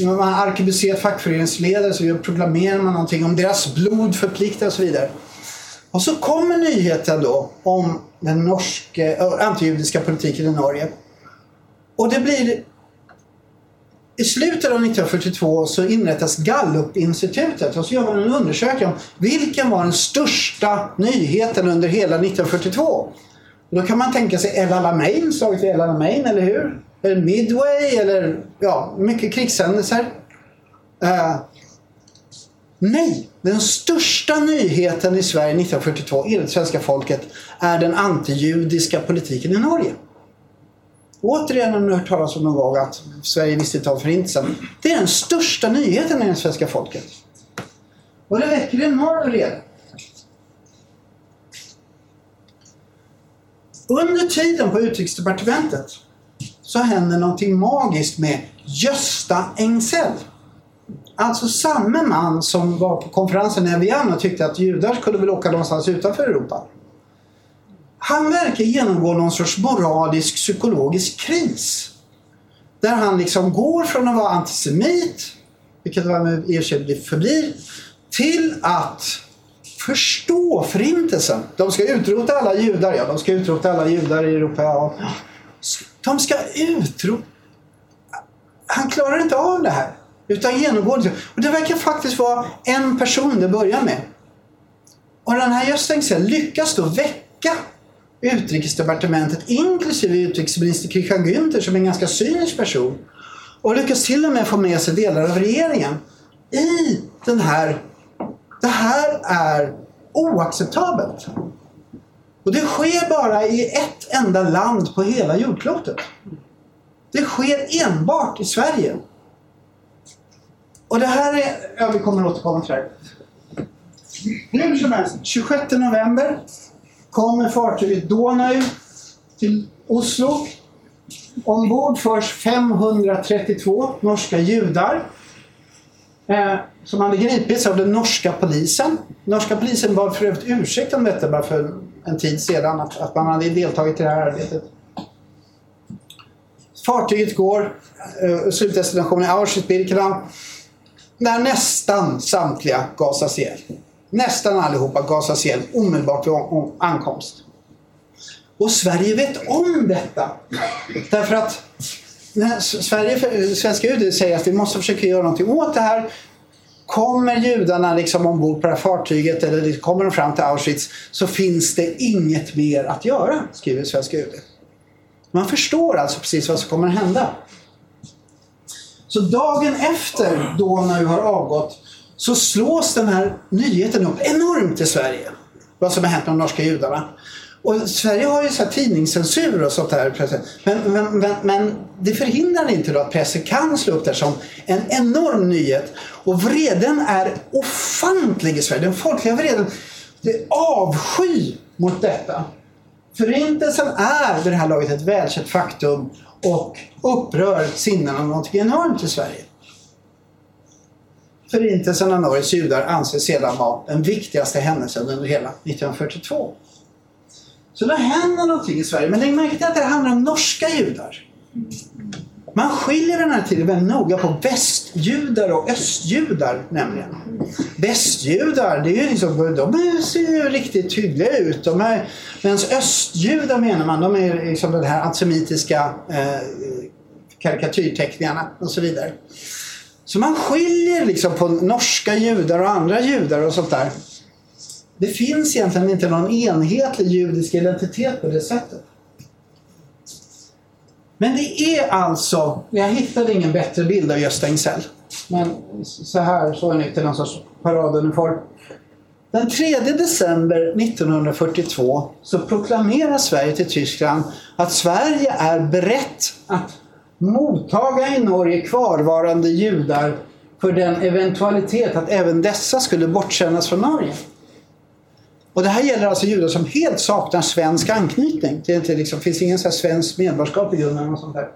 S2: man har arkebuserat fackföreningsledare så proklamerar man någonting om deras blod förpliktar och så vidare. Och så kommer nyheten då om den norska, antijudiska politiken i Norge. Och det blir... I slutet av 1942 så inrättas Gallupinstitutet och så gör man en undersökning om vilken var den största nyheten under hela 1942. Och då kan man tänka sig El Alamein, slaget vid El Alamein, eller hur? Eller Midway, eller ja, mycket krigshändelser. Uh, nej, den största nyheten i Sverige 1942 enligt svenska folket är den antijudiska politiken i Norge. Återigen har ni hört talas om någon gång att Sverige visste inte om förintelsen. Det är den största nyheten enligt svenska folket. Och det väcker enorm vrede. Under tiden på utrikesdepartementet så händer någonting magiskt med Gösta Engsell. Alltså samme man som var på konferensen i Evian och tyckte att judar skulle väl åka någonstans utanför Europa. Han verkar genomgå någon sorts moralisk psykologisk kris. Där han liksom går från att vara antisemit, vilket han i och förblir, till att förstå förintelsen. De ska utrota alla judar, ja de ska utrota alla judar i Europa. Ja. De ska utrota... Han klarar inte av det här. Utan genomgående. Och det verkar faktiskt vara en person det börjar med. Och den här Gösta Engsell lyckas då väcka utrikesdepartementet inklusive utrikesminister Christian Günther som är en ganska cynisk person. Och lyckas till och med få med sig delar av regeringen i den här det här är oacceptabelt. Och det sker bara i ett enda land på hela jordklotet. Det sker enbart i Sverige. Och det här är, ja vi kommer återkomma till det Hur som helst, 26 november kommer fartyget Donau till Oslo. Ombord förs 532 norska judar eh, som hade gripits av den norska polisen. Norska polisen bad för övrigt ursäkt om detta bara för en tid sedan, att, att man hade deltagit i det här arbetet. Fartyget går, eh, slutdestinationen Auschwitz-Birkenau, när nästan samtliga gasas ihjäl. Nästan allihopa gasas ihjäl omedelbart vid ankomst. Och Sverige vet om detta. Därför att Sverige, svenska UD säger att vi måste försöka göra någonting åt det här. Kommer judarna liksom ombord på det här fartyget eller kommer de fram till Auschwitz så finns det inget mer att göra, skriver svenska UD. Man förstår alltså precis vad som kommer att hända. Så dagen efter då nu har avgått så slås den här nyheten upp enormt i Sverige. Vad som har hänt med de norska judarna. Och Sverige har ju så tidningscensur och sånt där. Men, men, men, men, det förhindrar inte då att pressen kan slå upp det som en enorm nyhet. Och vreden är ofantlig i Sverige. Den folkliga vreden. Det är avsky mot detta. Förintelsen är vid det här laget ett välkänt faktum och upprör sinnena någonting enormt i Sverige. Förintelsen av Norges judar anses sedan vara den viktigaste händelsen under hela 1942. Så det händer någonting i Sverige. Men lägg märke till att det handlar om norska judar. Man skiljer den här tiden väldigt noga på västjudar och östjudar nämligen. Västjudar, det är ju liksom, de ser ju riktigt hyggliga ut. De är, medan östjudar menar man, de är liksom de här antisemitiska eh, karikatyrteckningarna och så vidare. Så man skiljer liksom på norska judar och andra judar och sånt där det finns egentligen inte någon enhetlig judisk identitet på det sättet. Men det är alltså, jag hittade ingen bättre bild av Gösta Engsell. Men så här såg han ut i någon sorts paraduniform. Den 3 december 1942 så proklamerar Sverige till Tyskland att Sverige är berett att mottaga i Norge kvarvarande judar för den eventualitet att även dessa skulle bortsändas från Norge. Och det här gäller alltså judar som helt saknar svensk anknytning. Det inte liksom, finns ingen så svensk medborgarskap i grunden. Och sånt där.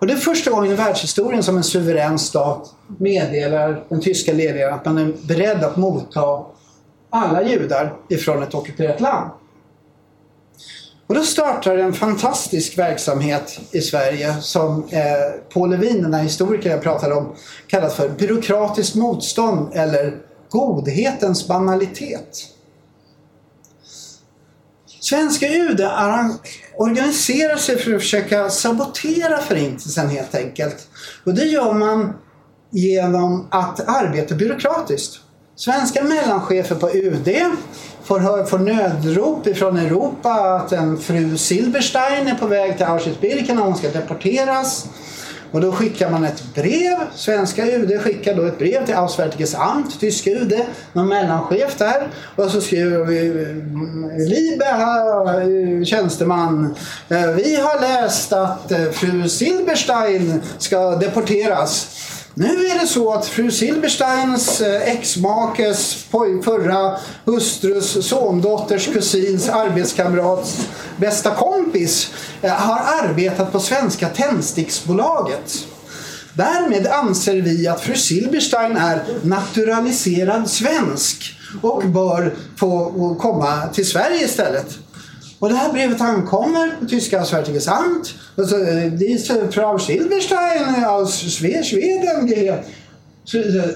S2: Och det är första gången i världshistorien som en suverän stat meddelar den tyska ledningen att man är beredd att motta alla judar ifrån ett ockuperat land. Och då startar en fantastisk verksamhet i Sverige som eh, Paul Levin, den här historikern jag pratade om, kallat för byråkratiskt motstånd eller godhetens banalitet. Svenska UD organiserar sig för att försöka sabotera förintelsen helt enkelt. Och det gör man genom att arbeta byråkratiskt. Svenska mellanchefer på UD får, får nödrop ifrån Europa att en fru Silberstein är på väg till Auschwitz-Birkenau. Hon ska deporteras. Och då skickar man ett brev. Svenska UD skickar då ett brev till Auswärtiges Amt, tyska UD, någon mellanchef där. Och så skriver vi mm, Liebe eh, tjänsteman. Eh, vi har läst att eh, fru Silberstein ska deporteras. Nu är det så att fru Silbersteins eh, exmakes förra hustrus sondotters kusins arbetskamrats bästa kompis eh, har arbetat på Svenska Tändsticksbolaget. Därmed anser vi att fru Silberstein är naturaliserad svensk och bör få komma till Sverige istället. Och det här brevet ankommer på tyska Sveriges Amt. Och så, eh, diese Frau Silberstein aus Schweden.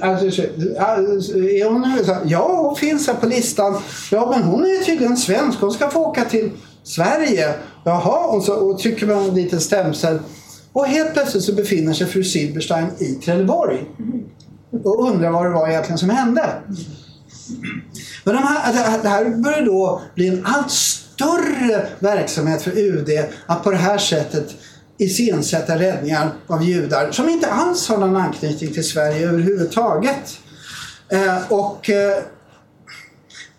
S2: Alltså, alltså, är hon, ja, hon finns här på listan. Ja, men hon är tydligen svensk. Hon ska få åka till Sverige. Jaha, och så och trycker man en liten stämsel. Och helt plötsligt så befinner sig fru Silberstein i Trelleborg. Och undrar vad det var egentligen som hände. Men de här, det här börjar då bli en allt större större verksamhet för UD att på det här sättet iscensätta räddningar av judar som inte alls har någon anknytning till Sverige överhuvudtaget. Eh, och eh,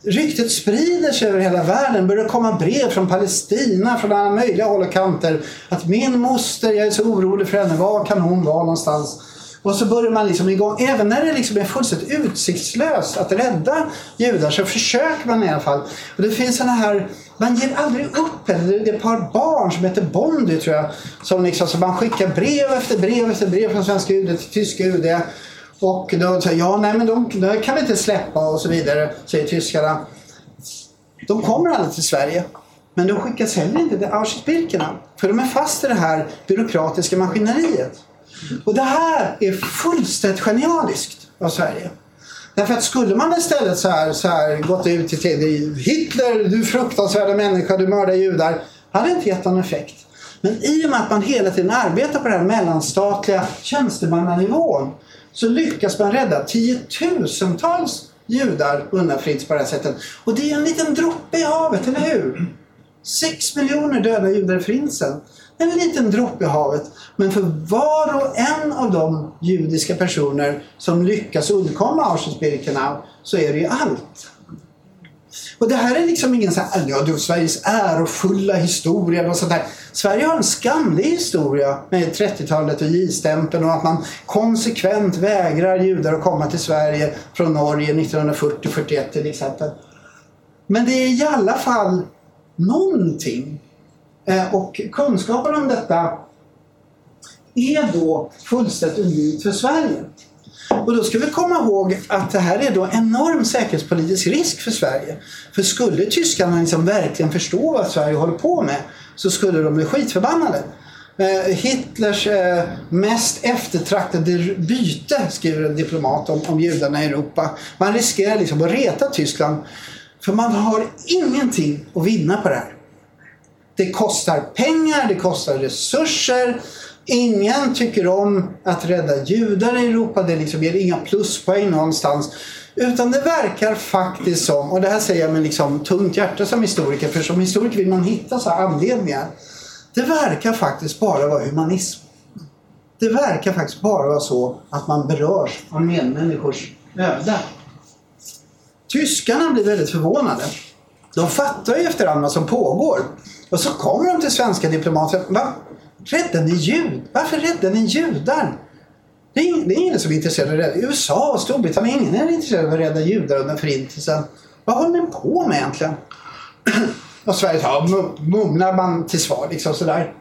S2: Ryktet sprider sig över hela världen. börjar komma brev från Palestina, från alla möjliga håll och kanter. Att min moster, jag är så orolig för henne. Var kan hon vara någonstans? Och så börjar man liksom igång. Även när det liksom är fullständigt utsiktslöst att rädda judar så försöker man i alla fall. Och det finns såna här, man ger aldrig upp. Det är ett par barn som heter Bondy tror jag. Som liksom, så man skickar brev efter brev efter brev från svenska UD till tyska UD. Och då säger ja nej men de, de kan vi inte släppa och så vidare, säger tyskarna. De kommer aldrig till Sverige. Men de skickas heller inte till Auschwitz-Birkenau. För de är fast i det här byråkratiska maskineriet. Och det här är fullständigt genialiskt av Sverige. Därför att skulle man istället så här, så här gått ut till Hitler, du fruktansvärda människa, du mördar judar. hade inte gett någon effekt. Men i och med att man hela tiden arbetar på den här mellanstatliga tjänstemannanivån så lyckas man rädda tiotusentals judar undan Fritz på det här sättet. Och det är en liten droppe i havet, eller hur? Sex miljoner döda judar i Förintelsen. En liten droppe i havet. Men för var och en av de judiska personer som lyckas undkomma Auschwitz-Birkenau så är det ju allt. Och det här är liksom ingen så här, ja, du, Sveriges ärofulla historia eller sånt där. Sverige har en skamlig historia med 30-talet och J-stämpeln och att man konsekvent vägrar judar att komma till Sverige från Norge 1940-41 till exempel. Men det är i alla fall någonting. Eh, och kunskapen om detta är då fullständigt unikt för Sverige. Och då ska vi komma ihåg att det här är då enorm säkerhetspolitisk risk för Sverige. För skulle tyskarna liksom verkligen förstå vad Sverige håller på med så skulle de bli skitförbannade. Eh, Hitlers eh, mest eftertraktade byte, skriver en diplomat om, om judarna i Europa. Man riskerar liksom att reta Tyskland. För man har ingenting att vinna på det här. Det kostar pengar, det kostar resurser. Ingen tycker om att rädda judar i Europa. Det liksom ger inga pluspoäng någonstans. Utan det verkar faktiskt som, och det här säger jag med liksom tungt hjärta som historiker, för som historiker vill man hitta så anledningar. Det verkar faktiskt bara vara humanism. Det verkar faktiskt bara vara så att man berörs av medmänniskors öde. Tyskarna blir väldigt förvånade. De fattar ju efterhand vad som pågår. Och så kommer de till svenska diplomater. Va? Rädda ni jud? Varför räddar ni judar? Det är, ingen, det är ingen som är intresserad av att rädda. USA och Storbritannien, ingen är intresserad av att rädda judar under förintelsen. Vad håller ni på med egentligen? och Sverige ja, mumlar man till svar liksom sådär.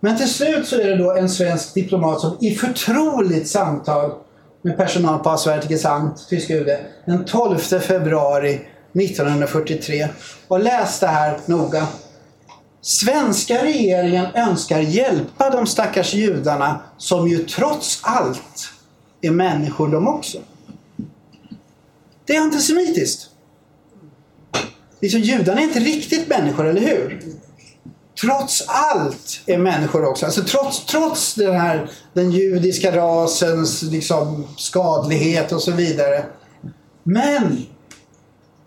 S2: Men till slut så är det då en svensk diplomat som i förtroligt samtal med personal på Asvertiges Amt, tyska UD, den 12 februari 1943. Och läs det här noga. Svenska regeringen önskar hjälpa de stackars judarna som ju trots allt är människor de också. Det är antisemitiskt. liksom, judarna är inte riktigt människor, eller hur? Trots allt är människor också. Alltså trots, trots den här den judiska rasens liksom, skadlighet och så vidare. Men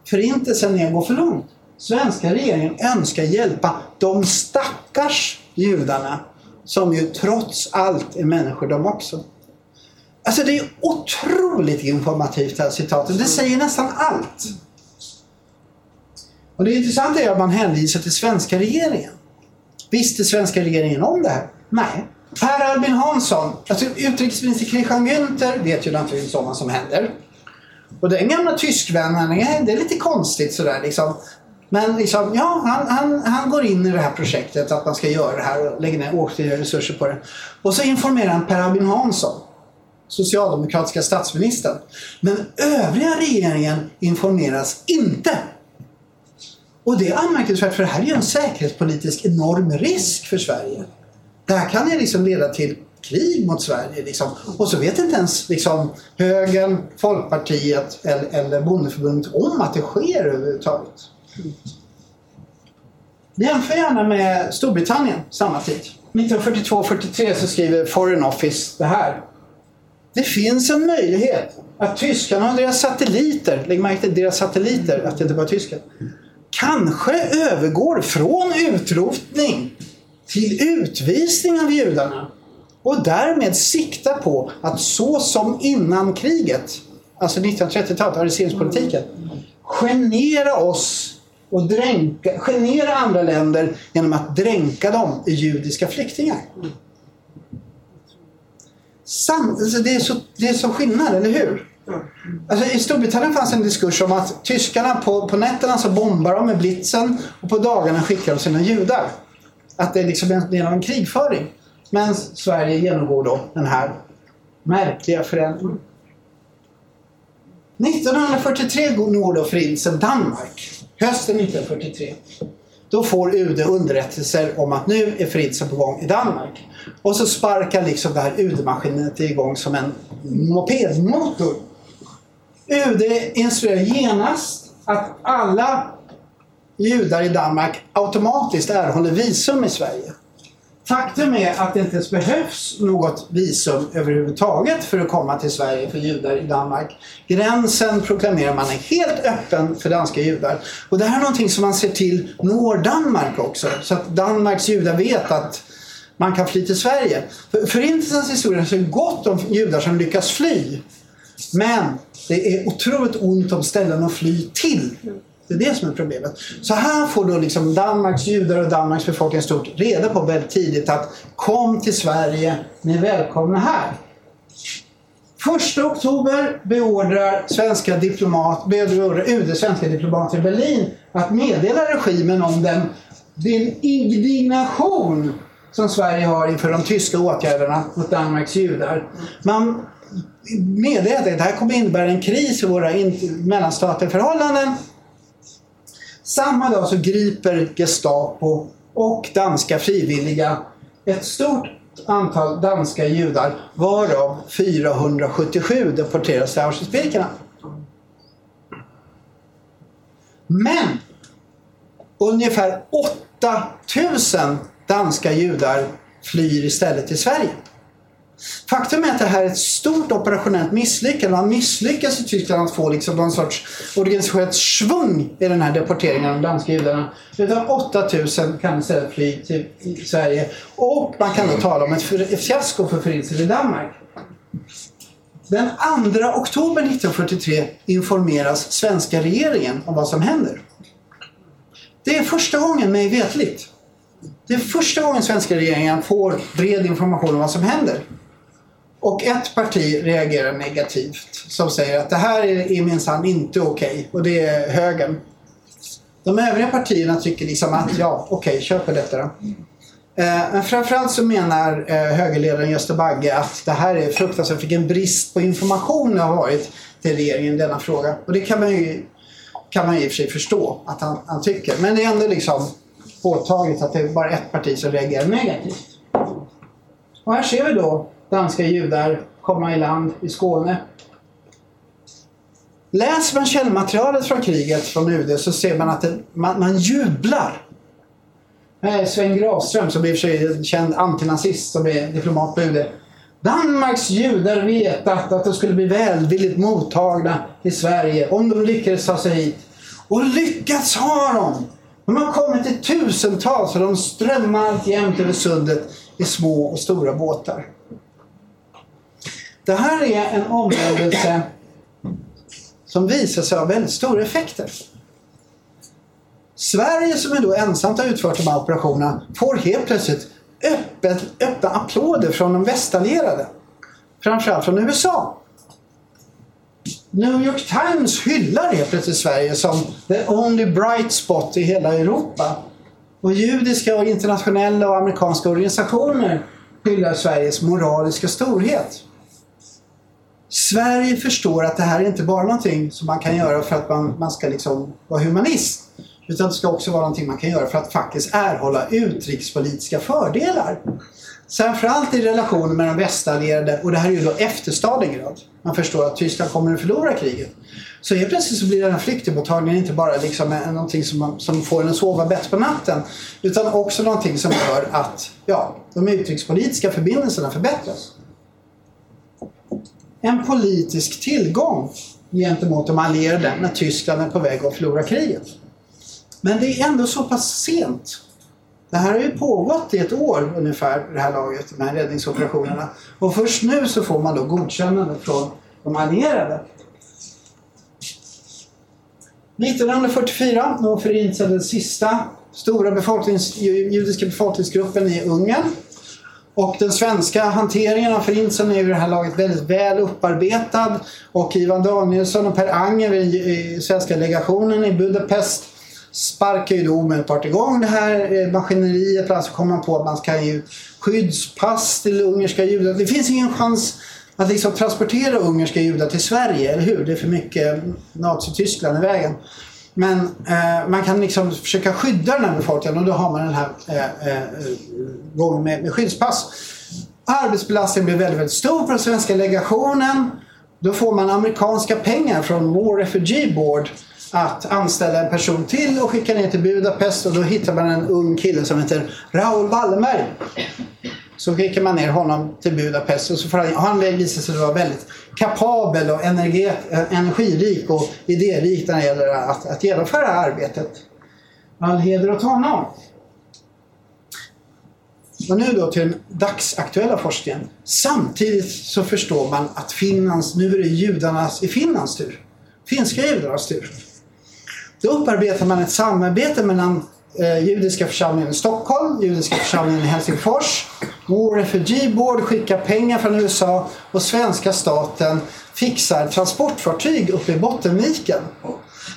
S2: Förintelsen är att gå för långt. Svenska regeringen önskar hjälpa de stackars judarna som ju trots allt är människor de också. Alltså det är otroligt informativt det här citatet. Det säger nästan allt. Och det intressanta är att man hänvisar till svenska regeringen. Visste svenska regeringen om det här? Nej. Per Albin Hansson, alltså utrikesminister Christian Günther vet ju naturligtvis om vad som händer. Och den gamla tyskvännen, det är lite konstigt sådär liksom. Men liksom, ja, han, han, han går in i det här projektet att man ska göra det här och lägger ner åtskilliga resurser på det. Och så informerar han Per Albin Hansson, socialdemokratiska statsministern. Men övriga regeringen informeras inte. Och det är anmärkningsvärt för det här är ju en säkerhetspolitisk enorm risk för Sverige. Det här kan ju liksom leda till krig mot Sverige. Liksom. Och så vet inte ens liksom, högern, Folkpartiet eller, eller Bondeförbundet om att det sker överhuvudtaget. Jämför gärna med Storbritannien samma tid. 1942-43 så skriver Foreign Office det här. Det finns en möjlighet att tyskarna och deras satelliter, lägg märke till deras satelliter, att det inte bara är tyskar, kanske övergår från utrotning till utvisning av judarna och därmed sikta på att så som innan kriget, alltså 1930-talet, arresteringspolitiken, genera oss och dränka, genera andra länder genom att dränka dem i judiska flyktingar. Sam, alltså det, är så, det är så skillnad, eller hur? Alltså, I Storbritannien fanns en diskurs om att tyskarna på, på nätterna så bombar de med blitzen och på dagarna skickar de sina judar. Att det är liksom en del av en krigföring. Men Sverige genomgår då den här märkliga förändringen. 1943 når då förintelsen Danmark. Hösten 1943. Då får UD underrättelser om att nu är Fritzen på gång i Danmark. Och så sparkar liksom det här UD-maskinet igång som en mopedmotor. UD instruerar genast att alla judar i Danmark automatiskt erhåller visum i Sverige. Faktum är att det inte ens behövs något visum överhuvudtaget för att komma till Sverige för judar i Danmark. Gränsen proklamerar man är helt öppen för danska judar. Och det här är någonting som man ser till når Danmark också. Så att Danmarks judar vet att man kan fly till Sverige. För Förintelsens historia så är gott om judar som lyckas fly. Men det är otroligt ont om ställen att fly till. Det är det som är problemet. Så här får då liksom Danmarks judar och Danmarks befolkning stort reda på väldigt tidigt att kom till Sverige, ni är välkomna här. 1 oktober beordrar svenska diplomat, beordrar UD svenska diplomater i Berlin att meddela regimen om den, den indignation som Sverige har inför de tyska åtgärderna mot Danmarks judar. Man meddelar att det här kommer innebära en kris i våra mellanstatliga förhållanden samma dag så griper Gestapo och danska frivilliga ett stort antal danska judar varav 477 deporteras till Auschwitz-Birkenau. Men ungefär 8000 danska judar flyr istället till Sverige. Faktum är att det här är ett stort operationellt misslyckande. Man misslyckas i Tyskland att få liksom någon sorts organiserat svung i den här deporteringen av de danska judarna. Utan 8000 kan istället fly till Sverige. Och man kan då tala om ett fiasko för förintelsen i Danmark. Den 2 oktober 1943 informeras svenska regeringen om vad som händer. Det är första gången mig vetligt. Det är första gången svenska regeringen får bred information om vad som händer. Och ett parti reagerar negativt som säger att det här är minsann inte okej okay, och det är högern. De övriga partierna tycker liksom att ja, okej, okay, kör på detta då. Eh, men framförallt så menar eh, högerledaren Gösta Bagge att det här är fruktansvärt vilken brist på information det har varit till regeringen i denna fråga. Och det kan man ju, kan man i och för sig förstå att han, han tycker. Men det är ändå liksom påtagligt att det är bara ett parti som reagerar negativt. Och här ser vi då danska judar komma i land i Skåne. Läser man källmaterialet från kriget från UD så ser man att det, man, man jublar. Sven Grafström som i och för sig är en känd antinazist som är diplomat på UD. Danmarks judar vetat att de skulle bli välvilligt mottagna i Sverige om de lyckades ta sig hit. Och lyckats har de! De har kommit i tusentals och de strömmar alltjämt över sundet i små och stora båtar. Det här är en omvändelse som visar sig ha väldigt stora effekter. Sverige som är då ensamt har utfört de här operationerna får helt plötsligt öppet, öppna applåder från de västallierade. Framförallt från USA. New York Times hyllar helt plötsligt Sverige som the only bright spot i hela Europa. Och judiska och internationella och amerikanska organisationer hyllar Sveriges moraliska storhet. Sverige förstår att det här är inte bara någonting som man kan göra för att man, man ska liksom vara humanist. Utan det ska också vara någonting man kan göra för att faktiskt erhålla utrikespolitiska fördelar. Framförallt i relationen med de västallierade och det här är ju då efter Stalingrad. Man förstår att Tyskland kommer att förlora kriget. Så helt plötsligt så blir den här flyktingmottagningen inte bara liksom någonting som, man, som får en att sova bättre på natten. Utan också någonting som gör att ja, de utrikespolitiska förbindelserna förbättras. En politisk tillgång gentemot de allierade när Tyskland är på väg att förlora kriget. Men det är ändå så pass sent. Det här har ju pågått i ett år ungefär, det här laget, de här räddningsoperationerna. Och först nu så får man då godkännande från de allierade. 1944 då förintades den sista stora befolknings, judiska befolkningsgruppen i Ungern. Och den svenska hanteringen av förintelsen är i det här laget väldigt väl upparbetad. Och Ivan Danielsson och Per Anger i svenska legationen i Budapest sparkar ju då omedelbart igång det här eh, maskineriet. Alltså kommer man på att man ska ge skyddspass till ungerska judar. Det finns ingen chans att liksom transportera ungerska judar till Sverige, eller hur? Det är för mycket Nazityskland i vägen. Men eh, man kan liksom försöka skydda den här befolkningen och då har man den här eh, eh, gången med, med skyddspass. Arbetsbelastningen blir väldigt, väldigt stor för den svenska legationen. Då får man amerikanska pengar från War Refugee Board att anställa en person till och skicka ner till Budapest och då hittar man en ung kille som heter Raoul Wallenberg. Så skickar man ner honom till Budapest och så får han, han visar sig vara väldigt kapabel och energi, energirik och idérik när det gäller att, att genomföra arbetet. All heder åt honom. Och nu då till den dagsaktuella forskningen. Samtidigt så förstår man att Finlands, nu är det judarnas i Finlands tur. Finska judarnas tur. Då upparbetar man ett samarbete mellan eh, judiska församlingen i Stockholm, judiska församlingen i Helsingfors, War Refugee Board skickar pengar från USA och svenska staten fixar transportfartyg uppe i Bottenviken.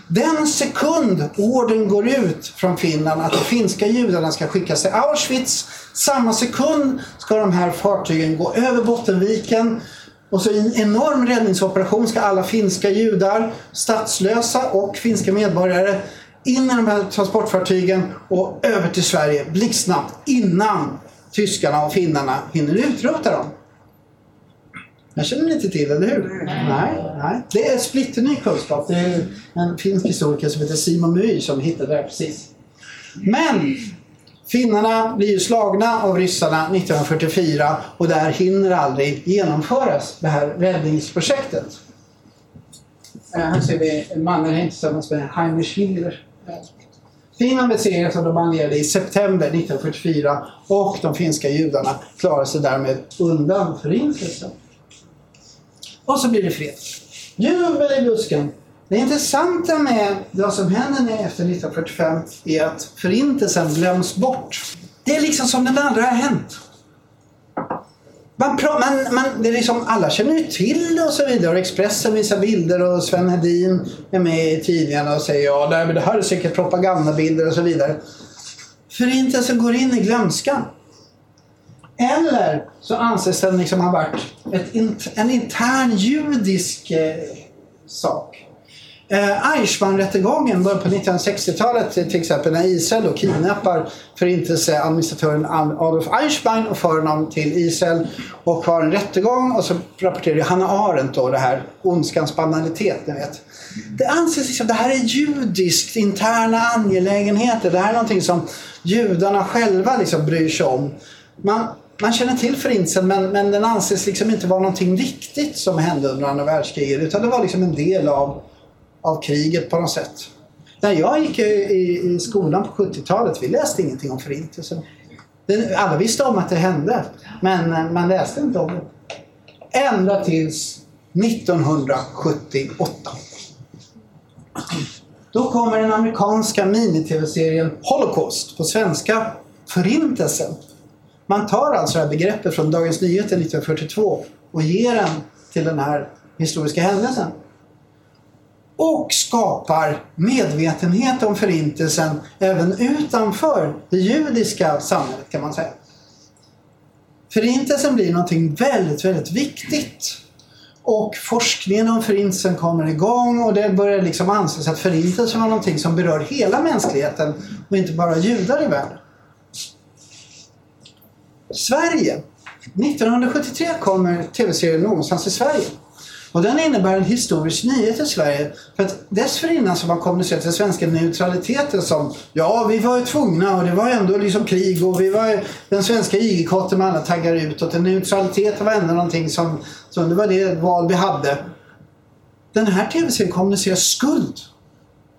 S2: Den sekund orden går ut från Finland att de finska judarna ska skickas till Auschwitz, samma sekund ska de här fartygen gå över Bottenviken och så i en enorm räddningsoperation ska alla finska judar, statslösa och finska medborgare in i de här transportfartygen och över till Sverige blixtsnabbt innan tyskarna och finnarna hinner utrota dem. Jag känner ni inte till, eller hur? Nej. nej. Det är splitterny kunskap. Det är en finsk historiker som heter Simon Myhr som hittade det precis. Men Finnarna blir ju slagna av ryssarna 1944 och där hinner aldrig genomföras det här räddningsprojektet. Eh, här ser vi Mannerheim tillsammans med Heinrich Himmler. Finland besegras av de allierade i september 1944 och de finska judarna klarar sig därmed undan förintelsen. Och så blir det fred. Jubel i busken. Det intressanta med vad som händer efter 1945 är att förintelsen glöms bort. Det är liksom som den aldrig har hänt. Man, man, man, det är liksom, alla känner ju till det och så vidare. Expressen visar bilder och Sven Hedin är med i tidningarna och säger ja det här är säkert propagandabilder och så vidare. Förintelsen går in i glömskan. Eller så anses den liksom ha varit ett, en intern judisk eh, sak. Eh, Eichmann-rättegången början på 1960-talet till exempel när Israel då kidnappar förintelseadministratören Adolf Eichmann och för honom till Israel och har en rättegång och så rapporterar Hanna Arendt då det här ondskans banalitet, ni vet. Det anses liksom det här är judiskt interna angelägenheter. Det här är någonting som judarna själva liksom bryr sig om. Man, man känner till förintelsen men, men den anses liksom inte vara någonting viktigt som hände under andra världskriget utan det var liksom en del av av kriget på något sätt. När jag gick i, i skolan på 70-talet, vi läste ingenting om förintelsen. Alla visste om att det hände, men eh, man läste inte om det. Ända tills 1978. Då kommer den amerikanska mini-tv-serien Holocaust, på svenska Förintelsen. Man tar alltså det här begreppet från Dagens Nyheter 1942 och ger den till den här historiska händelsen och skapar medvetenhet om förintelsen även utanför det judiska samhället kan man säga. Förintelsen blir någonting väldigt, väldigt viktigt. Och forskningen om förintelsen kommer igång och det börjar liksom anses att förintelsen var någonting som berör hela mänskligheten och inte bara judar i världen. Sverige. 1973 kommer tv-serien Någonstans i Sverige. Och den innebär en historisk nyhet i Sverige. För att dessförinnan så har man kommunicerat den svenska neutraliteten som ja, vi var ju tvungna och det var ändå liksom krig och vi var den svenska igelkotten med alla taggar utåt. En neutralitet var ändå någonting som, som det var det val vi hade. Den här tv-serien kommunicerar skuld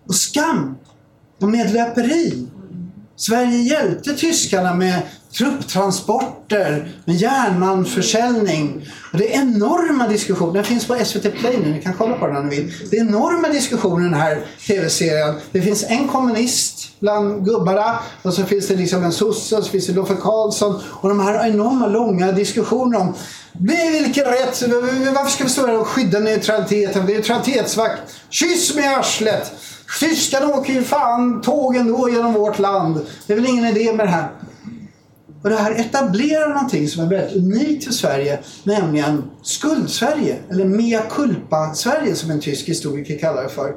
S2: och skam och medlöperi. Sverige hjälpte tyskarna med trupptransporter, med järnmalmsförsäljning. Och det är enorma diskussioner. Den finns på SVT Play nu, ni kan kolla på den om ni vill. Det är enorma diskussioner i den här tv-serien. Det finns en kommunist bland gubbarna och så finns det liksom en sosse och så finns det Loffe Karlsson. Och de här enorma långa diskussionerna om vilken rätt, varför ska vi stå här och skydda neutraliteten? Neutralitetsvakt, kyss med arslet! Tyskarna åker ju fan tåg ändå genom vårt land. Det är väl ingen idé med det här. Och det här etablerar någonting som är väldigt unikt för Sverige, nämligen skuld-Sverige, eller mea culpa-Sverige som en tysk historiker kallar det för.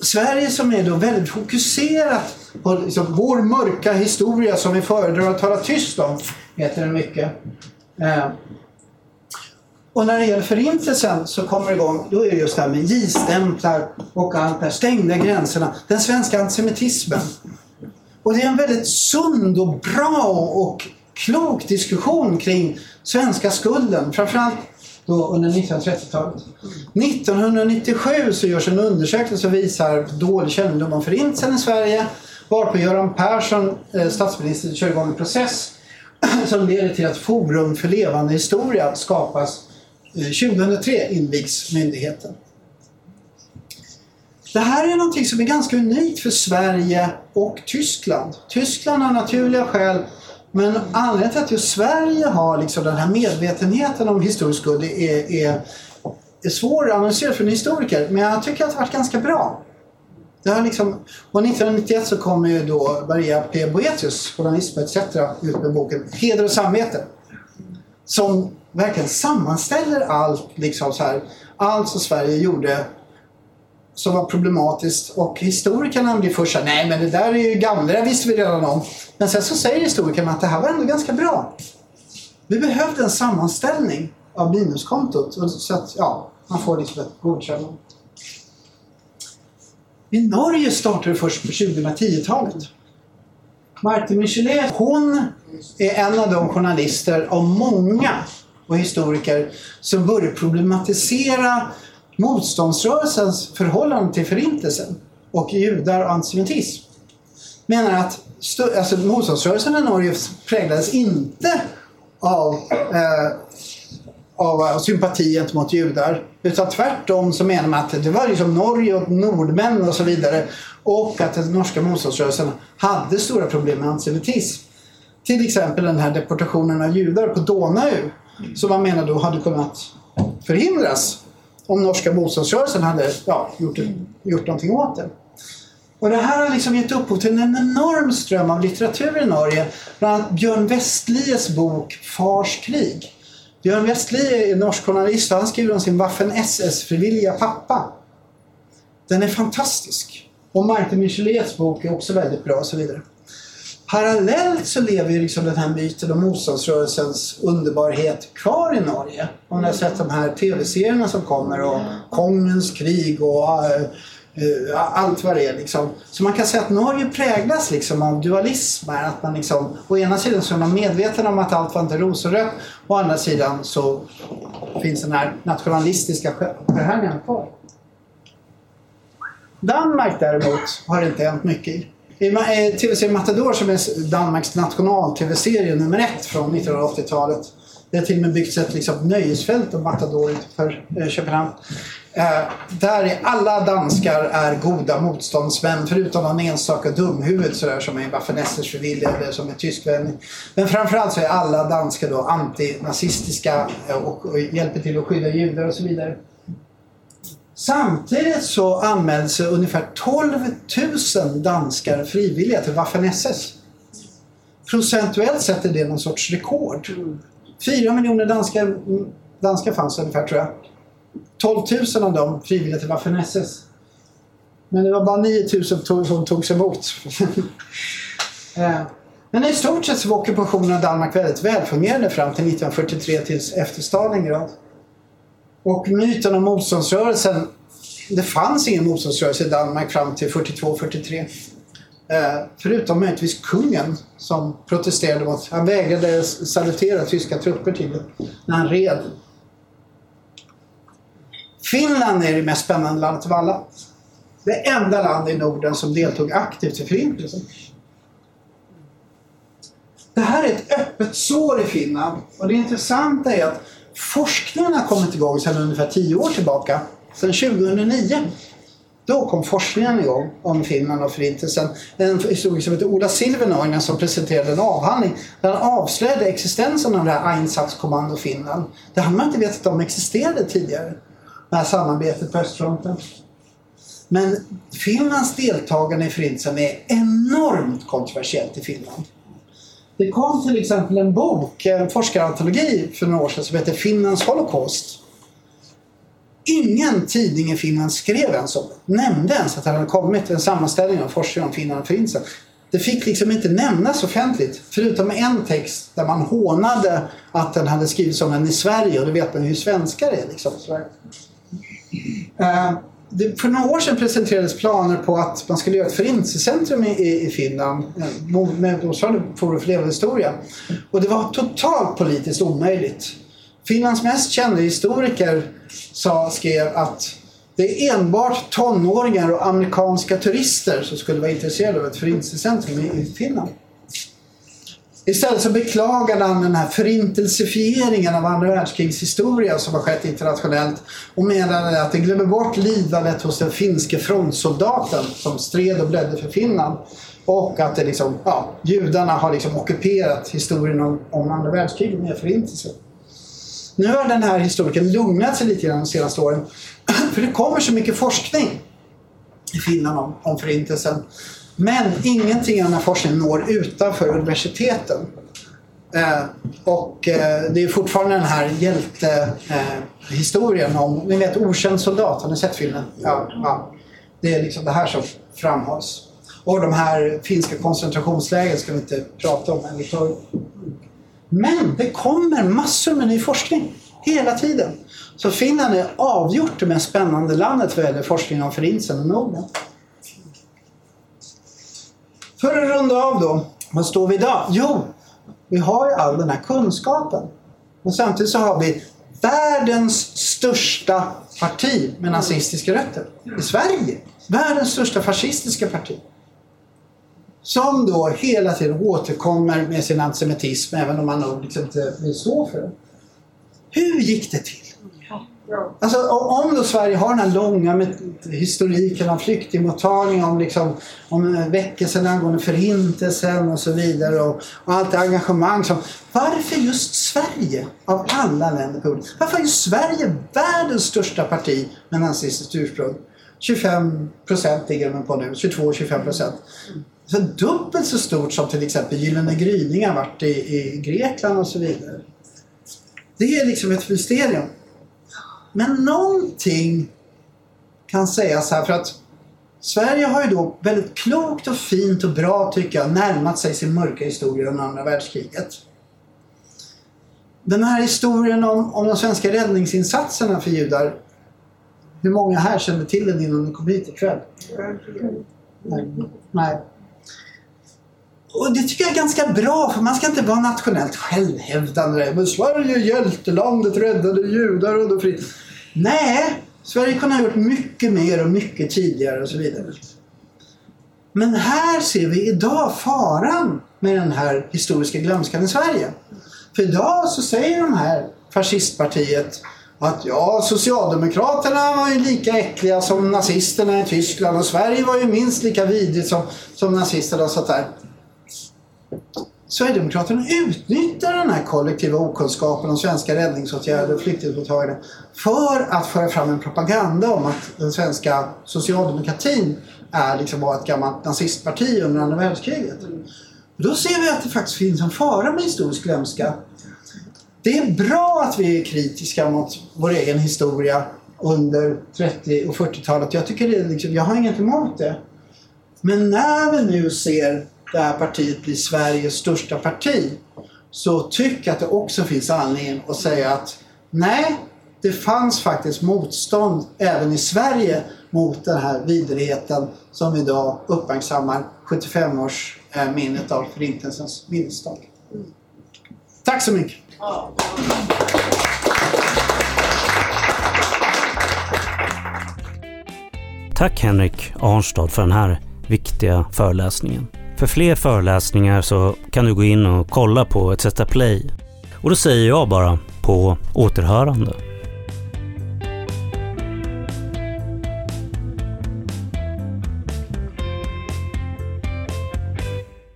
S2: Sverige som är då väldigt fokuserat på liksom vår mörka historia som vi föredrar att tala tyst om, heter det mycket. Eh. Och när det gäller förintelsen så kommer det igång, då är det just det här med J-stämplar och allt det här, stängda gränserna, den svenska antisemitismen. Och det är en väldigt sund och bra och klok diskussion kring svenska skulden. Framförallt då under 1930-talet. 1997 så görs en undersökning som visar dålig kännedom om förintelsen i Sverige. Varpå Göran Persson, eh, statsminister, kör igång en process som leder till att Forum för levande historia skapas. Eh, 2003 invigs myndigheten. Det här är någonting som är ganska unikt för Sverige och Tyskland. Tyskland har naturliga skäl men anledningen till att just Sverige har liksom den här medvetenheten om historisk skuld är, är, är svår att analysera för en historiker. Men jag tycker att det har varit ganska bra. Det har liksom, och 1991 så kommer ju då Maria P. Boetius, journalist etc. ut med boken Heder och samvete. Som verkligen sammanställer allt, liksom så här, allt som Sverige gjorde som var problematiskt och historikerna blir först såhär, nej men det där är ju gamla, det visste vi redan om. Men sen så säger historikerna att det här var ändå ganska bra. Vi behövde en sammanställning av minuskontot så att ja, man får liksom ett godkännande. I Norge startade det först på 2010-talet. Martin Michelet, hon är en av de journalister av många och historiker som började problematisera motståndsrörelsens förhållande till förintelsen och judar och antisemitism. Menar att alltså, motståndsrörelsen i Norge präglades inte av, eh, av eh, sympati gentemot judar. Utan tvärtom så menar man att det var liksom Norge och nordmän och så vidare. Och att den norska motståndsrörelsen hade stora problem med antisemitism. Till exempel den här deportationen av judar på Donau. Som man menar då hade kunnat förhindras om norska motståndsrörelsen hade ja, gjort, gjort någonting åt det. Och det här har liksom gett upphov till en enorm ström av litteratur i Norge. Bland annat Björn Westlies bok Fars krig. Björn Westlie är norsk journalist och han skriver om sin Waffen SS-frivilliga pappa. Den är fantastisk. Och Martin Michelets bok är också väldigt bra och så vidare. Parallellt så lever ju liksom den här myten om motståndsrörelsens underbarhet kvar i Norge. Om ni har sett de här tv-serierna som kommer och Kongens krig och uh, allt vad det är. Liksom. Så man kan säga att Norge präglas liksom av dualism. Att man liksom, å ena sidan så är man medveten om att allt var inte rosenrött. Å andra sidan så finns den här nationalistiska förhärligandet kvar. Danmark däremot har det inte hänt mycket i. I eh, tv-serien Matador som är Danmarks national-tv-serie nummer ett från 1980-talet. Det har till och med byggts ett liksom, nöjesfält om Matador utanför eh, Köpenhamn. Eh, där är alla danskar är goda motståndsmän förutom någon enstaka dumhuvud sådär som är Waffen-SS eller som är tyskvänlig. Men framförallt så är alla danskar då antinazistiska eh, och, och hjälper till att skydda judar och så vidare. Samtidigt så anmälde sig ungefär 12 000 danskar frivilliga till Waffen-SS. Procentuellt sett är det någon sorts rekord. 4 miljoner danskar, danskar fanns ungefär tror jag. 12 000 av dem frivilliga till Waffen-SS. Men det var bara 9 000 som togs emot. Eh, men i stort sett så var ockupationen av Danmark väldigt välfungerande fram till 1943 tills efter Stalingrad. Och myten om motståndsrörelsen. Det fanns ingen motståndsrörelse i Danmark fram till 42-43. Eh, förutom möjligtvis kungen som protesterade mot... Han vägrade salutera tyska trupper tydligen när han red. Finland är det mest spännande landet av alla. Det enda land i Norden som deltog aktivt i Förintelsen. Det här är ett öppet sår i Finland och det intressanta är att Forskningen har kommit igång sedan ungefär 10 år tillbaka. Sedan 2009. Då kom forskningen igång om Finland och Förintelsen. En historiker som heter Ola Silvenoinen som presenterade en avhandling där han avslöjade existensen av det här Einsatzkommando Finland. Det hade man inte vetat om existerade tidigare. Det här samarbetet på östfronten. Men Finlands deltagande i Förintelsen är enormt kontroversiellt i Finland. Det kom till exempel en bok, en forskarantologi för några år sedan som heter Finlands Holocaust. Ingen tidning i Finland skrev ens om det. Nämnde ens att det hade kommit en sammanställning av forskning om Finland och Förintelsen. Det fick liksom inte nämnas offentligt. Förutom en text där man hånade att den hade skrivits om den i Sverige och då vet man hur svenskar är. Liksom. Uh, det, för några år sedan presenterades planer på att man skulle göra ett förintelsecentrum i, i Finland eh, med motsvarande Forum för levande historia. Och det var totalt politiskt omöjligt. Finlands mest kända historiker sa, skrev att det är enbart tonåringar och amerikanska turister som skulle vara intresserade av ett förintelsecentrum i, i Finland. Istället så beklagade han den här förintelsefieringen av andra världskrigs historia som har skett internationellt och menade att det glömmer bort lidandet hos den finske frontsoldaten som stred och blödde för Finland. Och att det liksom, ja, judarna har liksom ockuperat historien om, om andra världskriget med förintelsen. Nu har den här historikern lugnat sig lite grann de senaste åren. För det kommer så mycket forskning i Finland om, om förintelsen. Men ingenting av den här forskningen når utanför universiteten. Eh, och eh, det är fortfarande den här hjältehistorien eh, om, ni vet Okänd soldat, har ni sett filmen? Ja, ja. Det är liksom det här som framhålls. Och de här finska koncentrationslägren ska vi inte prata om. Men, men det kommer massor med ny forskning hela tiden. Så Finland är avgjort det mest spännande landet vad gäller forskning om Förintelsen och Norden. För att runda av då. Vad står vi idag? Jo, vi har ju all den här kunskapen. Men samtidigt så har vi världens största parti med nazistiska rötter i Sverige. Världens största fascistiska parti. Som då hela tiden återkommer med sin antisemitism även om man nog liksom inte vill stå för det. Hur gick det till? Alltså, om då Sverige har den här långa historiken om flyktingmottagning, om, liksom, om eh, väckelsen angående förintelsen och så vidare och, och allt det engagemang som... Varför just Sverige av alla länder på jorden? Varför är just Sverige världens största parti med nazistiskt ursprung? 25 procent ligger de på nu, 22-25 procent. Så dubbelt så stort som till exempel Gyllene gryningar varit i, i Grekland och så vidare. Det är liksom ett mysterium. Men någonting kan sägas här för att Sverige har ju då väldigt klokt och fint och bra tycker jag närmat sig sin mörka historia under andra världskriget. Den här historien om, om de svenska räddningsinsatserna för judar. Hur många här kände till den innan ni kom hit ikväll? Nej. Nej. Och det tycker jag är ganska bra för man ska inte vara nationellt självhävdande. Men Sverige, hjältelandet, räddade judar under fritt. Nej, Sverige kunde ha gjort mycket mer och mycket tidigare och så vidare. Men här ser vi idag faran med den här historiska glömskan i Sverige. För idag så säger de här fascistpartiet att ja, Socialdemokraterna var ju lika äckliga som nazisterna i Tyskland och Sverige var ju minst lika vidrigt som, som nazisterna och sånt där. Sverigedemokraterna utnyttjar den här kollektiva okunskapen om svenska räddningsåtgärder och flyktingmottagande för att föra fram en propaganda om att den svenska socialdemokratin är liksom bara ett gammalt nazistparti under andra världskriget. Då ser vi att det faktiskt finns en fara med historisk glömska. Det är bra att vi är kritiska mot vår egen historia under 30 och 40-talet. Jag, tycker det liksom, jag har inget emot det. Men när vi nu ser det här partiet blir Sveriges största parti så tycker jag att det också finns anledning att säga att nej, det fanns faktiskt motstånd även i Sverige mot den här vidrigheten som idag uppmärksammar 75-årsminnet eh, av Förintelsens minnesdag. Tack så mycket!
S1: Tack Henrik Arnstad för den här viktiga föreläsningen. För fler föreläsningar så kan du gå in och kolla på ETC Play. Och då säger jag bara på återhörande.